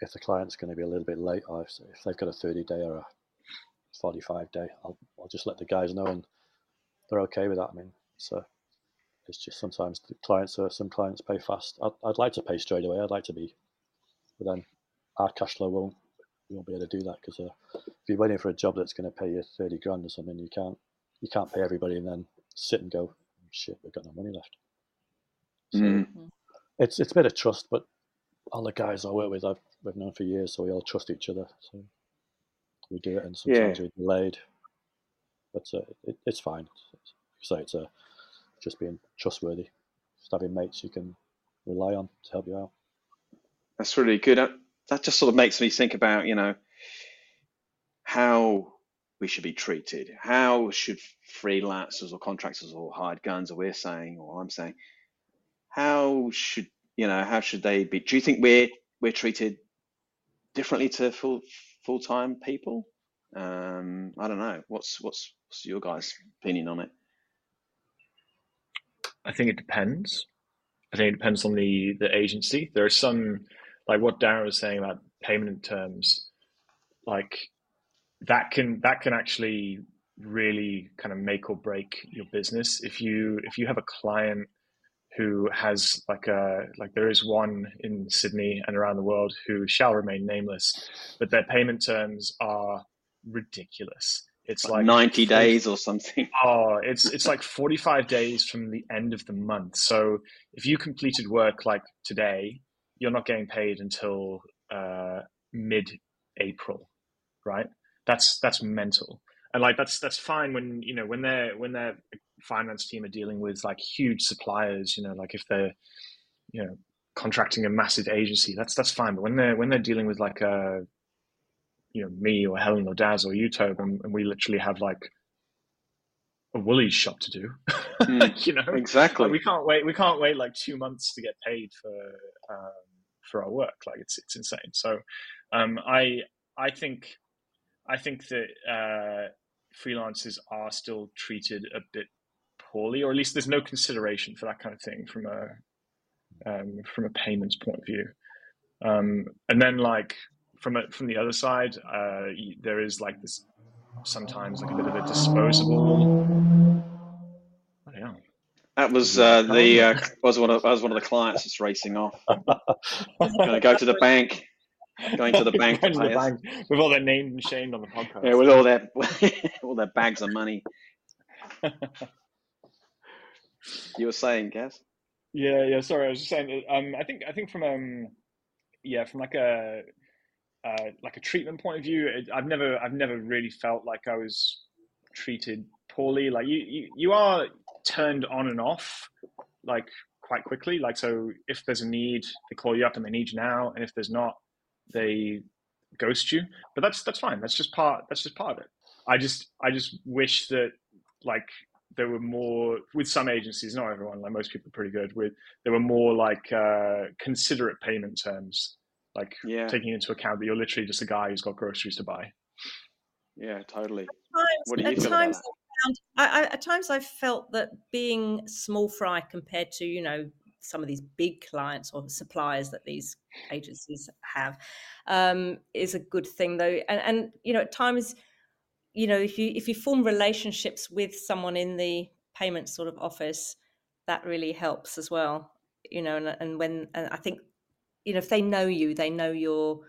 if the client's going to be a little bit late, or if, if they've got a 30 day or a 45 day, I'll, I'll just let the guys know and they're okay with that. I mean, so it's just sometimes the clients are, some clients pay fast. I'd, I'd like to pay straight away. I'd like to be, but then our cash flow won't you won't be able to do that because uh, if you're waiting for a job that's going to pay you thirty grand or something, you can't you can't pay everybody and then sit and go, shit, we've got no money left. So mm. it's it's a bit of trust, but all the guys I work with, I've we've known for years, so we all trust each other. So we do it, and sometimes yeah. we're delayed, but uh, it, it's fine. So it's uh, just being trustworthy, just having mates you can rely on to help you out. That's really good that just sort of makes me think about, you know, how we should be treated. How should freelancers or contractors or hired guns, or we're saying, or I'm saying, how should you know how should they be? Do you think we're we're treated differently to full full time people? Um, I don't know. What's what's what's your guys' opinion on it? I think it depends. I think it depends on the the agency. There are some like what Darren was saying about payment terms, like that can that can actually really kind of make or break your business if you if you have a client who has like a like there is one in Sydney and around the world who shall remain nameless, but their payment terms are ridiculous. It's like, like 90 days or something. Oh, it's it's like 45 days from the end of the month. So if you completed work like today, you're not getting paid until uh, mid April, right? That's that's mental, and like that's that's fine when you know when they're when their finance team are dealing with like huge suppliers, you know, like if they're you know contracting a massive agency, that's that's fine. But when they're when they're dealing with like a you know me or Helen or Daz or YouTube, and, and we literally have like a Woolies shop to do. Mm, you know, exactly. Like we can't wait. We can't wait like two months to get paid for um, for our work. Like it's it's insane. So um, I I think I think that uh, freelancers are still treated a bit poorly, or at least there's no consideration for that kind of thing from a um, from a payments point of view. Um, and then like from a, from the other side, uh, there is like this sometimes like a bit of a disposable. That was uh, the uh, was one of was one of the clients that's racing off. Going to go to the bank. Going to the bank, to the bank with all their names and shamed on the podcast. Yeah, with all their all their bags of money. you were saying, Gaz? Yeah, yeah. Sorry, I was just saying. Um, I think I think from um, yeah, from like a uh, like a treatment point of view, it, I've never I've never really felt like I was treated poorly. Like you, you, you are turned on and off like quite quickly. Like so, if there's a need, they call you up and they need you now, and if there's not, they ghost you. But that's that's fine. That's just part. That's just part of it. I just I just wish that like there were more with some agencies, not everyone. Like most people, are pretty good with. There were more like uh, considerate payment terms, like yeah. taking into account that you're literally just a guy who's got groceries to buy. Yeah, totally. At times, what do you feel times that? I, I, at times, I've felt that being small fry compared to you know some of these big clients or suppliers that these agencies have um, is a good thing though and, and you know at times you know if you if you form relationships with someone in the payment sort of office that really helps as well you know and, and when and i think you know if they know you they know you're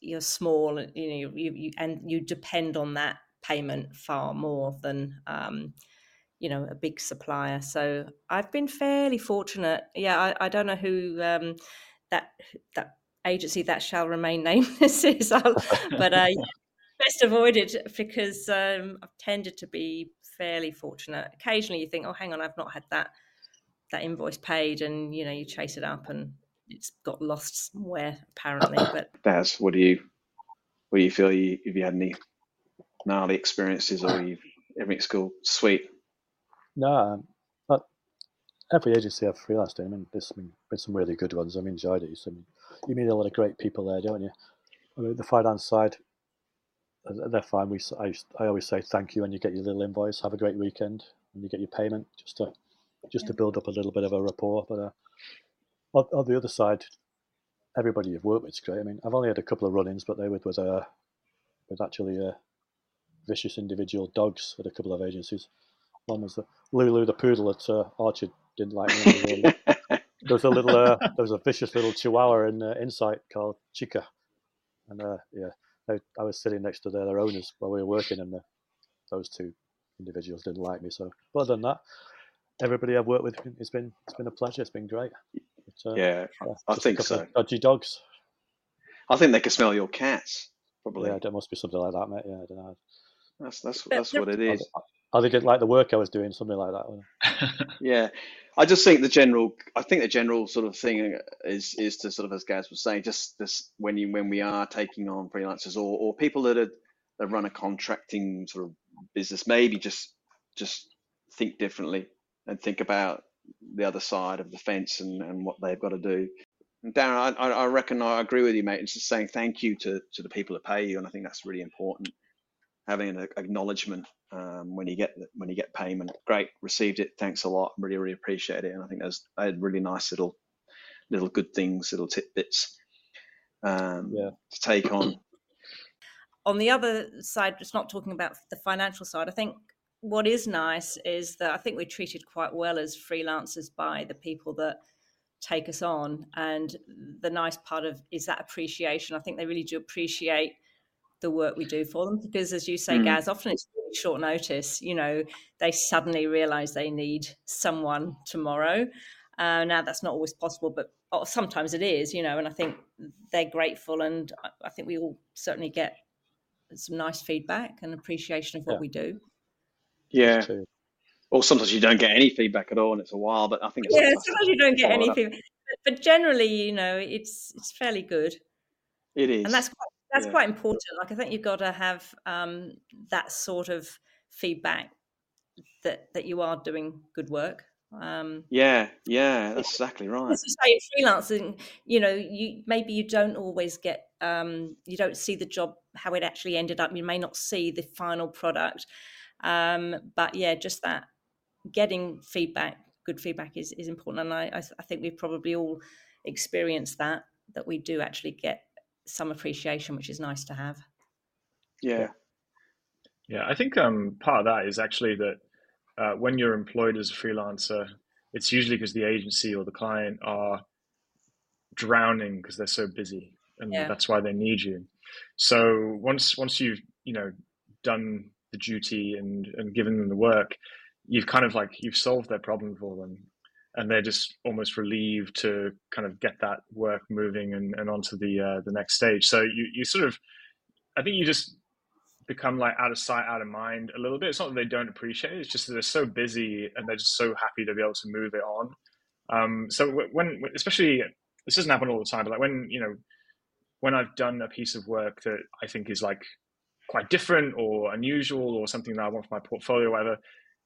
you're small you know you, you and you depend on that payment far more than um, you know a big supplier. So i've been fairly fortunate. Yeah i, I don't know who um, that that agency that shall remain nameless is. But uh, best avoid it because um, i've tended to be fairly fortunate. Occasionally you think oh hang on i've not had that that invoice paid and you know you chase it up and it's got lost somewhere apparently but Baz, what do you what do you feel you have you had any gnarly experiences or you everything's cool sweet no, um, but every agency I've freelanced in, I mean, there's been, been some really good ones. I've enjoyed it. I mean, you meet a lot of great people there, don't you? I mean, the finance side, uh, they're fine. We, I, I always say thank you when you get your little invoice. Have a great weekend when you get your payment, just to just yeah. to build up a little bit of a rapport. But uh, on, on, the other side, everybody you've worked with is great. I mean, I've only had a couple of run-ins, but they were with uh, with actually uh, vicious individual dogs at a couple of agencies. One was the Lulu the poodle at uh, Orchard didn't like me. there was a little, uh, there was a vicious little Chihuahua in uh, Insight called Chica, and uh, yeah, I, I, was sitting next to their, their owners while we were working, and the, those two individuals didn't like me. So, but other than that, everybody I've worked with, it's been it's been a pleasure. It's been great. But, uh, yeah, I think so. Dodgy dogs. I think they can smell your cats. Probably. Yeah, there must be something like that, mate. Yeah, I don't know. That's that's that's what it is. Oh, they didn't like the work I was doing, something like that. yeah, I just think the general, I think the general sort of thing uh, is is to sort of as Gaz was saying, just this when you when we are taking on freelancers or or people that are that run a contracting sort of business, maybe just just think differently and think about the other side of the fence and, and what they've got to do. And Darren, I, I reckon I agree with you, mate. It's just saying thank you to, to the people that pay you, and I think that's really important having an acknowledgement um, when you get when you get payment. Great, received it. Thanks a lot. Really, really appreciate it. And I think there's I had really nice little little good things, little tidbits um, yeah. to take on. On the other side, just not talking about the financial side, I think what is nice is that I think we're treated quite well as freelancers by the people that take us on. And the nice part of is that appreciation. I think they really do appreciate the work we do for them because as you say mm. gaz often it's really short notice you know they suddenly realize they need someone tomorrow. Uh, now that's not always possible but oh, sometimes it is you know and i think they're grateful and i think we all certainly get some nice feedback and appreciation of what yeah. we do. Yeah. Or sometimes you don't get any feedback at all and it's a while but i think yeah sometimes you don't get anything but generally you know it's it's fairly good. It is. and that's quite that's yeah. quite important. Like I think you've got to have um, that sort of feedback that that you are doing good work. Um, yeah, yeah, that's exactly right. As you say, freelancing, you know, you maybe you don't always get, um, you don't see the job how it actually ended up. You may not see the final product, um, but yeah, just that getting feedback, good feedback is is important, and I I think we've probably all experienced that that we do actually get some appreciation, which is nice to have. Yeah. Yeah, I think um, part of that is actually that uh, when you're employed as a freelancer, it's usually because the agency or the client are drowning because they're so busy, and yeah. that's why they need you. So once once you've you know done the duty and and given them the work, you've kind of like you've solved their problem for them, and they're just almost relieved to kind of get that work moving and, and onto the uh, the next stage. So you you sort of, I think you just become like out of sight, out of mind a little bit. It's not that they don't appreciate it; it's just that they're so busy and they're just so happy to be able to move it on. Um, so when, especially, this doesn't happen all the time, but like when you know, when I've done a piece of work that I think is like quite different or unusual or something that I want for my portfolio, or whatever,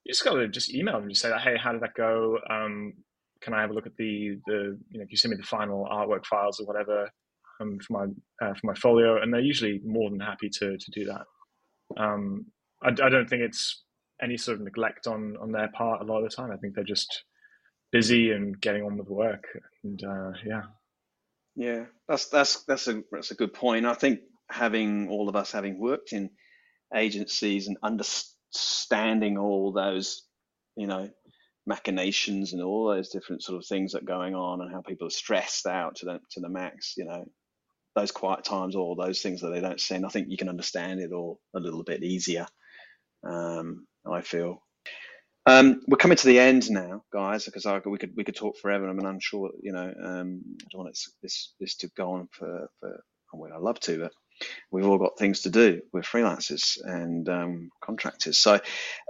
you just got to just email them, just say hey, how did that go? Um, can I have a look at the the you know, can you send me the final artwork files or whatever um, for my uh, for my folio? And they're usually more than happy to to do that. Um, I, I don't think it's any sort of neglect on on their part a lot of the time. I think they're just busy and getting on with work. And uh, yeah, yeah, that's that's that's a that's a good point. I think having all of us having worked in agencies and understanding all those, you know, machinations and all those different sort of things that are going on and how people are stressed out to the to the max you know those quiet times all those things that they don't send i think you can understand it all a little bit easier um, i feel. Um, we're coming to the end now guys because I, we could we could talk forever. I mean i'm sure you know um, i don't want this this to go on for for well, i'd love to but we've all got things to do. We're freelancers and um, contractors. So,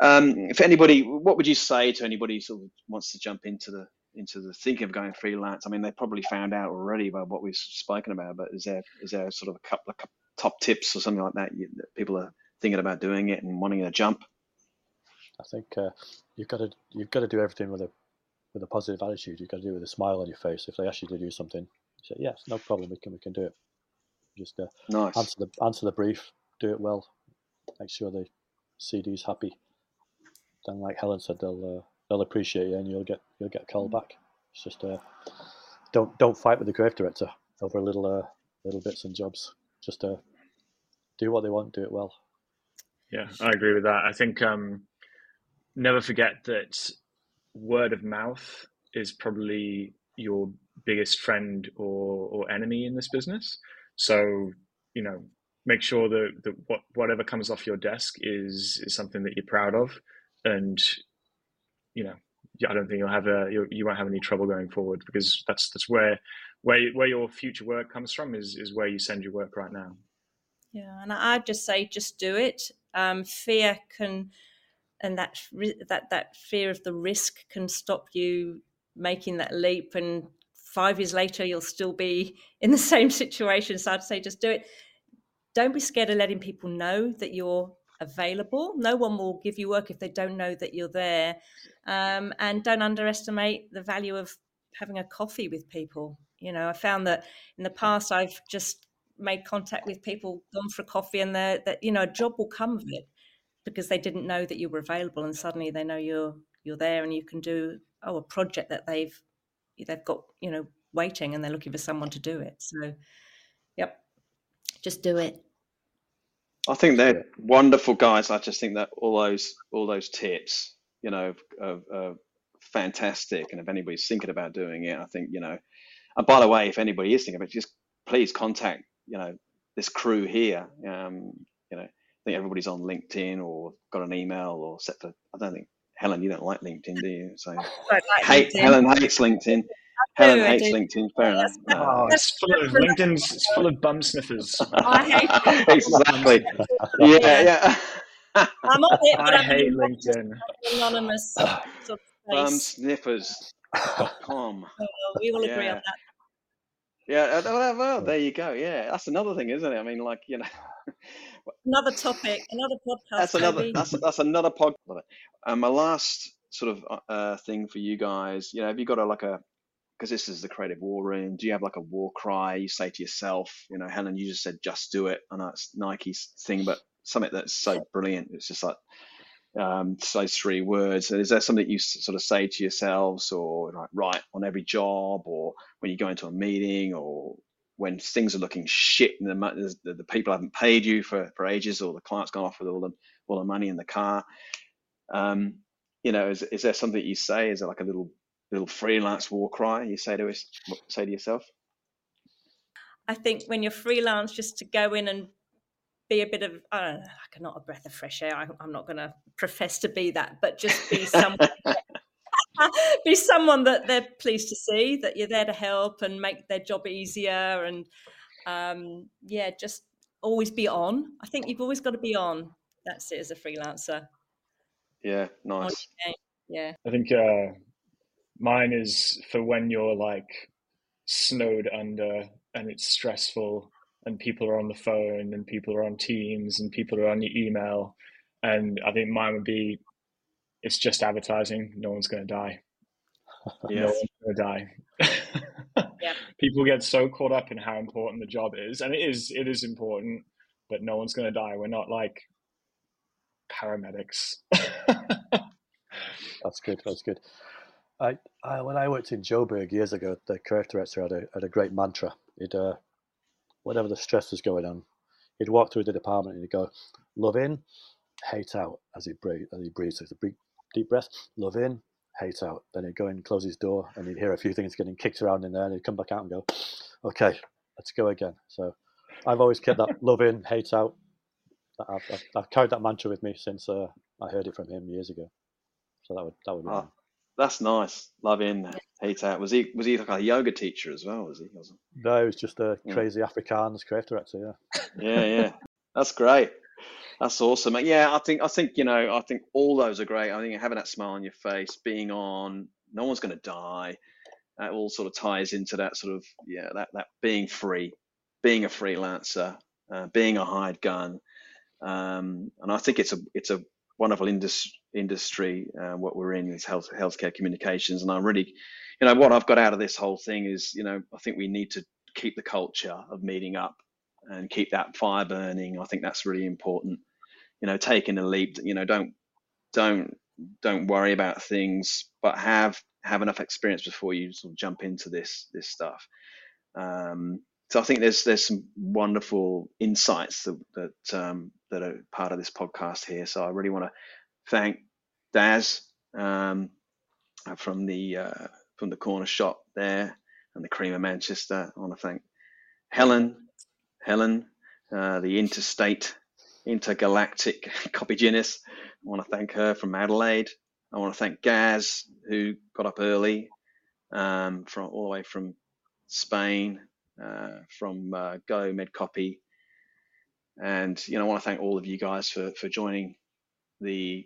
um, if anybody, what would you say to anybody who sort of wants to jump into the into the thinking of going freelance? I mean, they probably found out already by what we've spoken about. But is there is there sort of a couple of top tips or something like that, that people are thinking about doing it and wanting to jump? I think uh, you've got to you've got to do everything with a with a positive attitude. You've got to do it with a smile on your face. If they ask you to do something, you say yes, no problem. We can we can do it. Just uh, nice. answer the answer the brief, do it well, make sure the CD's happy. Then, like Helen said, they'll uh, they'll appreciate you, and you'll get you'll get called mm. back. It's just uh, don't don't fight with the creative director over little uh, little bits and jobs. Just uh, do what they want, do it well. Yeah, I agree with that. I think um, never forget that word of mouth is probably your biggest friend or, or enemy in this business. So, you know, make sure that, that what, whatever comes off your desk is, is something that you're proud of. And, you know, I don't think you'll have a, you, you won't have any trouble going forward because that's, that's where, where, where your future work comes from is, is where you send your work right now. Yeah. And I'd just say, just do it. Um, fear can, and that, that, that fear of the risk can stop you making that leap and five years later you'll still be in the same situation. So i'd say just do it. Don't be scared of letting people know that you're available. No one will give you work if they don't know that you're there. Um, and don't underestimate the value of having a coffee with people. You know i found that in the past i've just made contact with people gone for a coffee and that you know a job will come of it because they didn't know that you were available and suddenly they know you're you're there and you can do oh a project that they've they've got you know waiting and they're looking for someone to do it. So yep. Just do it. I think they're wonderful guys. I just think that all those all those tips you know are, are fantastic. And if anybody's thinking about doing it i think you know and by the way if anybody is thinking about it just please contact you know this crew here. Um, you know I think everybody's on LinkedIn or got an email or set for. I don't think Helen, you don't like LinkedIn, do you? So like hate, Helen hates LinkedIn. Helen do, hates LinkedIn. Fair enough. No. Oh, it's full of LinkedIn's. It's full of bum sniffers. I hate exactly. yeah, yeah. I'm on it, but I I'm hate LinkedIn. Anonymous sort of Bum sniffers. Com. Oh, we will agree yeah. on that. Yeah, uh, well, there you go. Yeah, that's another thing, isn't it? I mean, like you know, another topic, another podcast. That's another. That's that's another podcast. And my last sort of uh, uh, thing for you guys, you know, have you got a like a because this is the creative war room. Do you have like a war cry you say to yourself? You know, Helen, you just said just do it. I know it's Nike's thing, but something that's so brilliant. It's just like um, those three words. Is there something you sort of say to yourselves, or like write on every job, or when you go into a meeting, or when things are looking shit and the, the, the, people haven't paid you for, for ages or the client's gone off with all the, all the money in the car. Um, you know, is, is there something you say? Is it like a little little freelance war cry you say to us, say to yourself? I think when you're freelance, just to go in and be a bit of, I don't know, like not a breath of fresh air. I, am not going to profess to be that, but just be someone be someone that they're pleased to see that you're there to help and make their job easier and um, yeah just always be on. I think you've always got to be on. That's it as a freelancer. Yeah nice. yeah. I think uh, mine is for when you're like snowed under and it's stressful and people are on the phone and people are on teams and people are on your email. And i think mine would be it's just advertising. No one's going to die. yes. No one's going to die. yeah. People get so caught up in how important the job is, and it is. It is important, but no one's going to die. We're not like paramedics. That's good. That's good. I, I, when I worked in Joburg years ago, the creative director had a had a great mantra. He'd uh, whatever the stress was going on, he'd walk through the department and he'd go, "Love in, hate out." As he breathed, as he breathes, so a deep breath, love in, hate out. Then he'd go in, close his door, and he'd hear a few things getting kicked around in there, and he'd come back out and go, "Okay, let's go again." So I've always kept that love in, hate out. I've, I've, I've carried that mantra with me since uh, I heard it from him years ago. So that would that would be. Oh, that's nice. Love in, hate out. Was he was he like a yoga teacher as well? Was he? Wasn't? No, he was just a crazy yeah. Afrikaans creative director. Yeah. yeah, yeah. That's great. That's awesome. Yeah, I think I think you know I think all those are great. I think having that smile on your face, being on, no one's going to die. That all sort of ties into that sort of yeah that that being free, being a freelancer, uh, being a hired gun, um, and I think it's a it's a wonderful indus- industry. Uh, what we're in is health healthcare communications, and I'm really, you know, what I've got out of this whole thing is, you know, I think we need to keep the culture of meeting up and keep that fire burning. I think that's really important. You know, taking a leap. You know, don't don't don't worry about things, but have have enough experience before you sort of jump into this this stuff. Um, so I think there's there's some wonderful insights that that, um, that are part of this podcast here. So I really want to thank Daz um, from the uh, from the corner shop there and the Cream of Manchester. I want to thank Helen, Helen, uh, the interstate, intergalactic copygenist. I want to thank her from Adelaide. I want to thank Gaz who got up early um, from all the way from Spain uh, from uh, Go MedCopy. And you know, I want to thank all of you guys for for joining the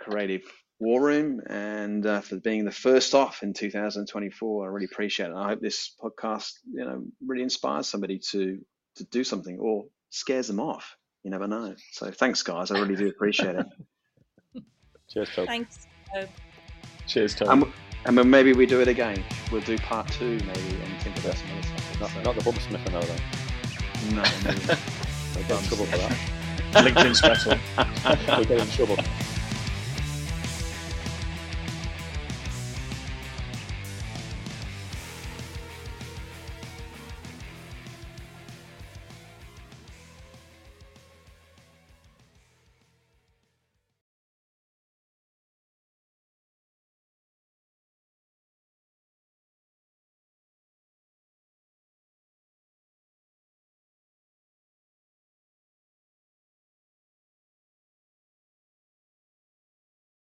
Creative War Room and uh, for being the first off in 2024. I really appreciate it. I hope this podcast, you know, really inspires somebody to to do something or scares them off. You never know. So thanks, guys. I really do appreciate it. Cheers, Toby. Thanks. Cheers, Toby. And, and maybe we do it again. We'll do part two, maybe, and think about some other stuff. Not, not the bump smith, I know though. No, no. We'll get in trouble for that. LinkedIn special. we'll get in trouble.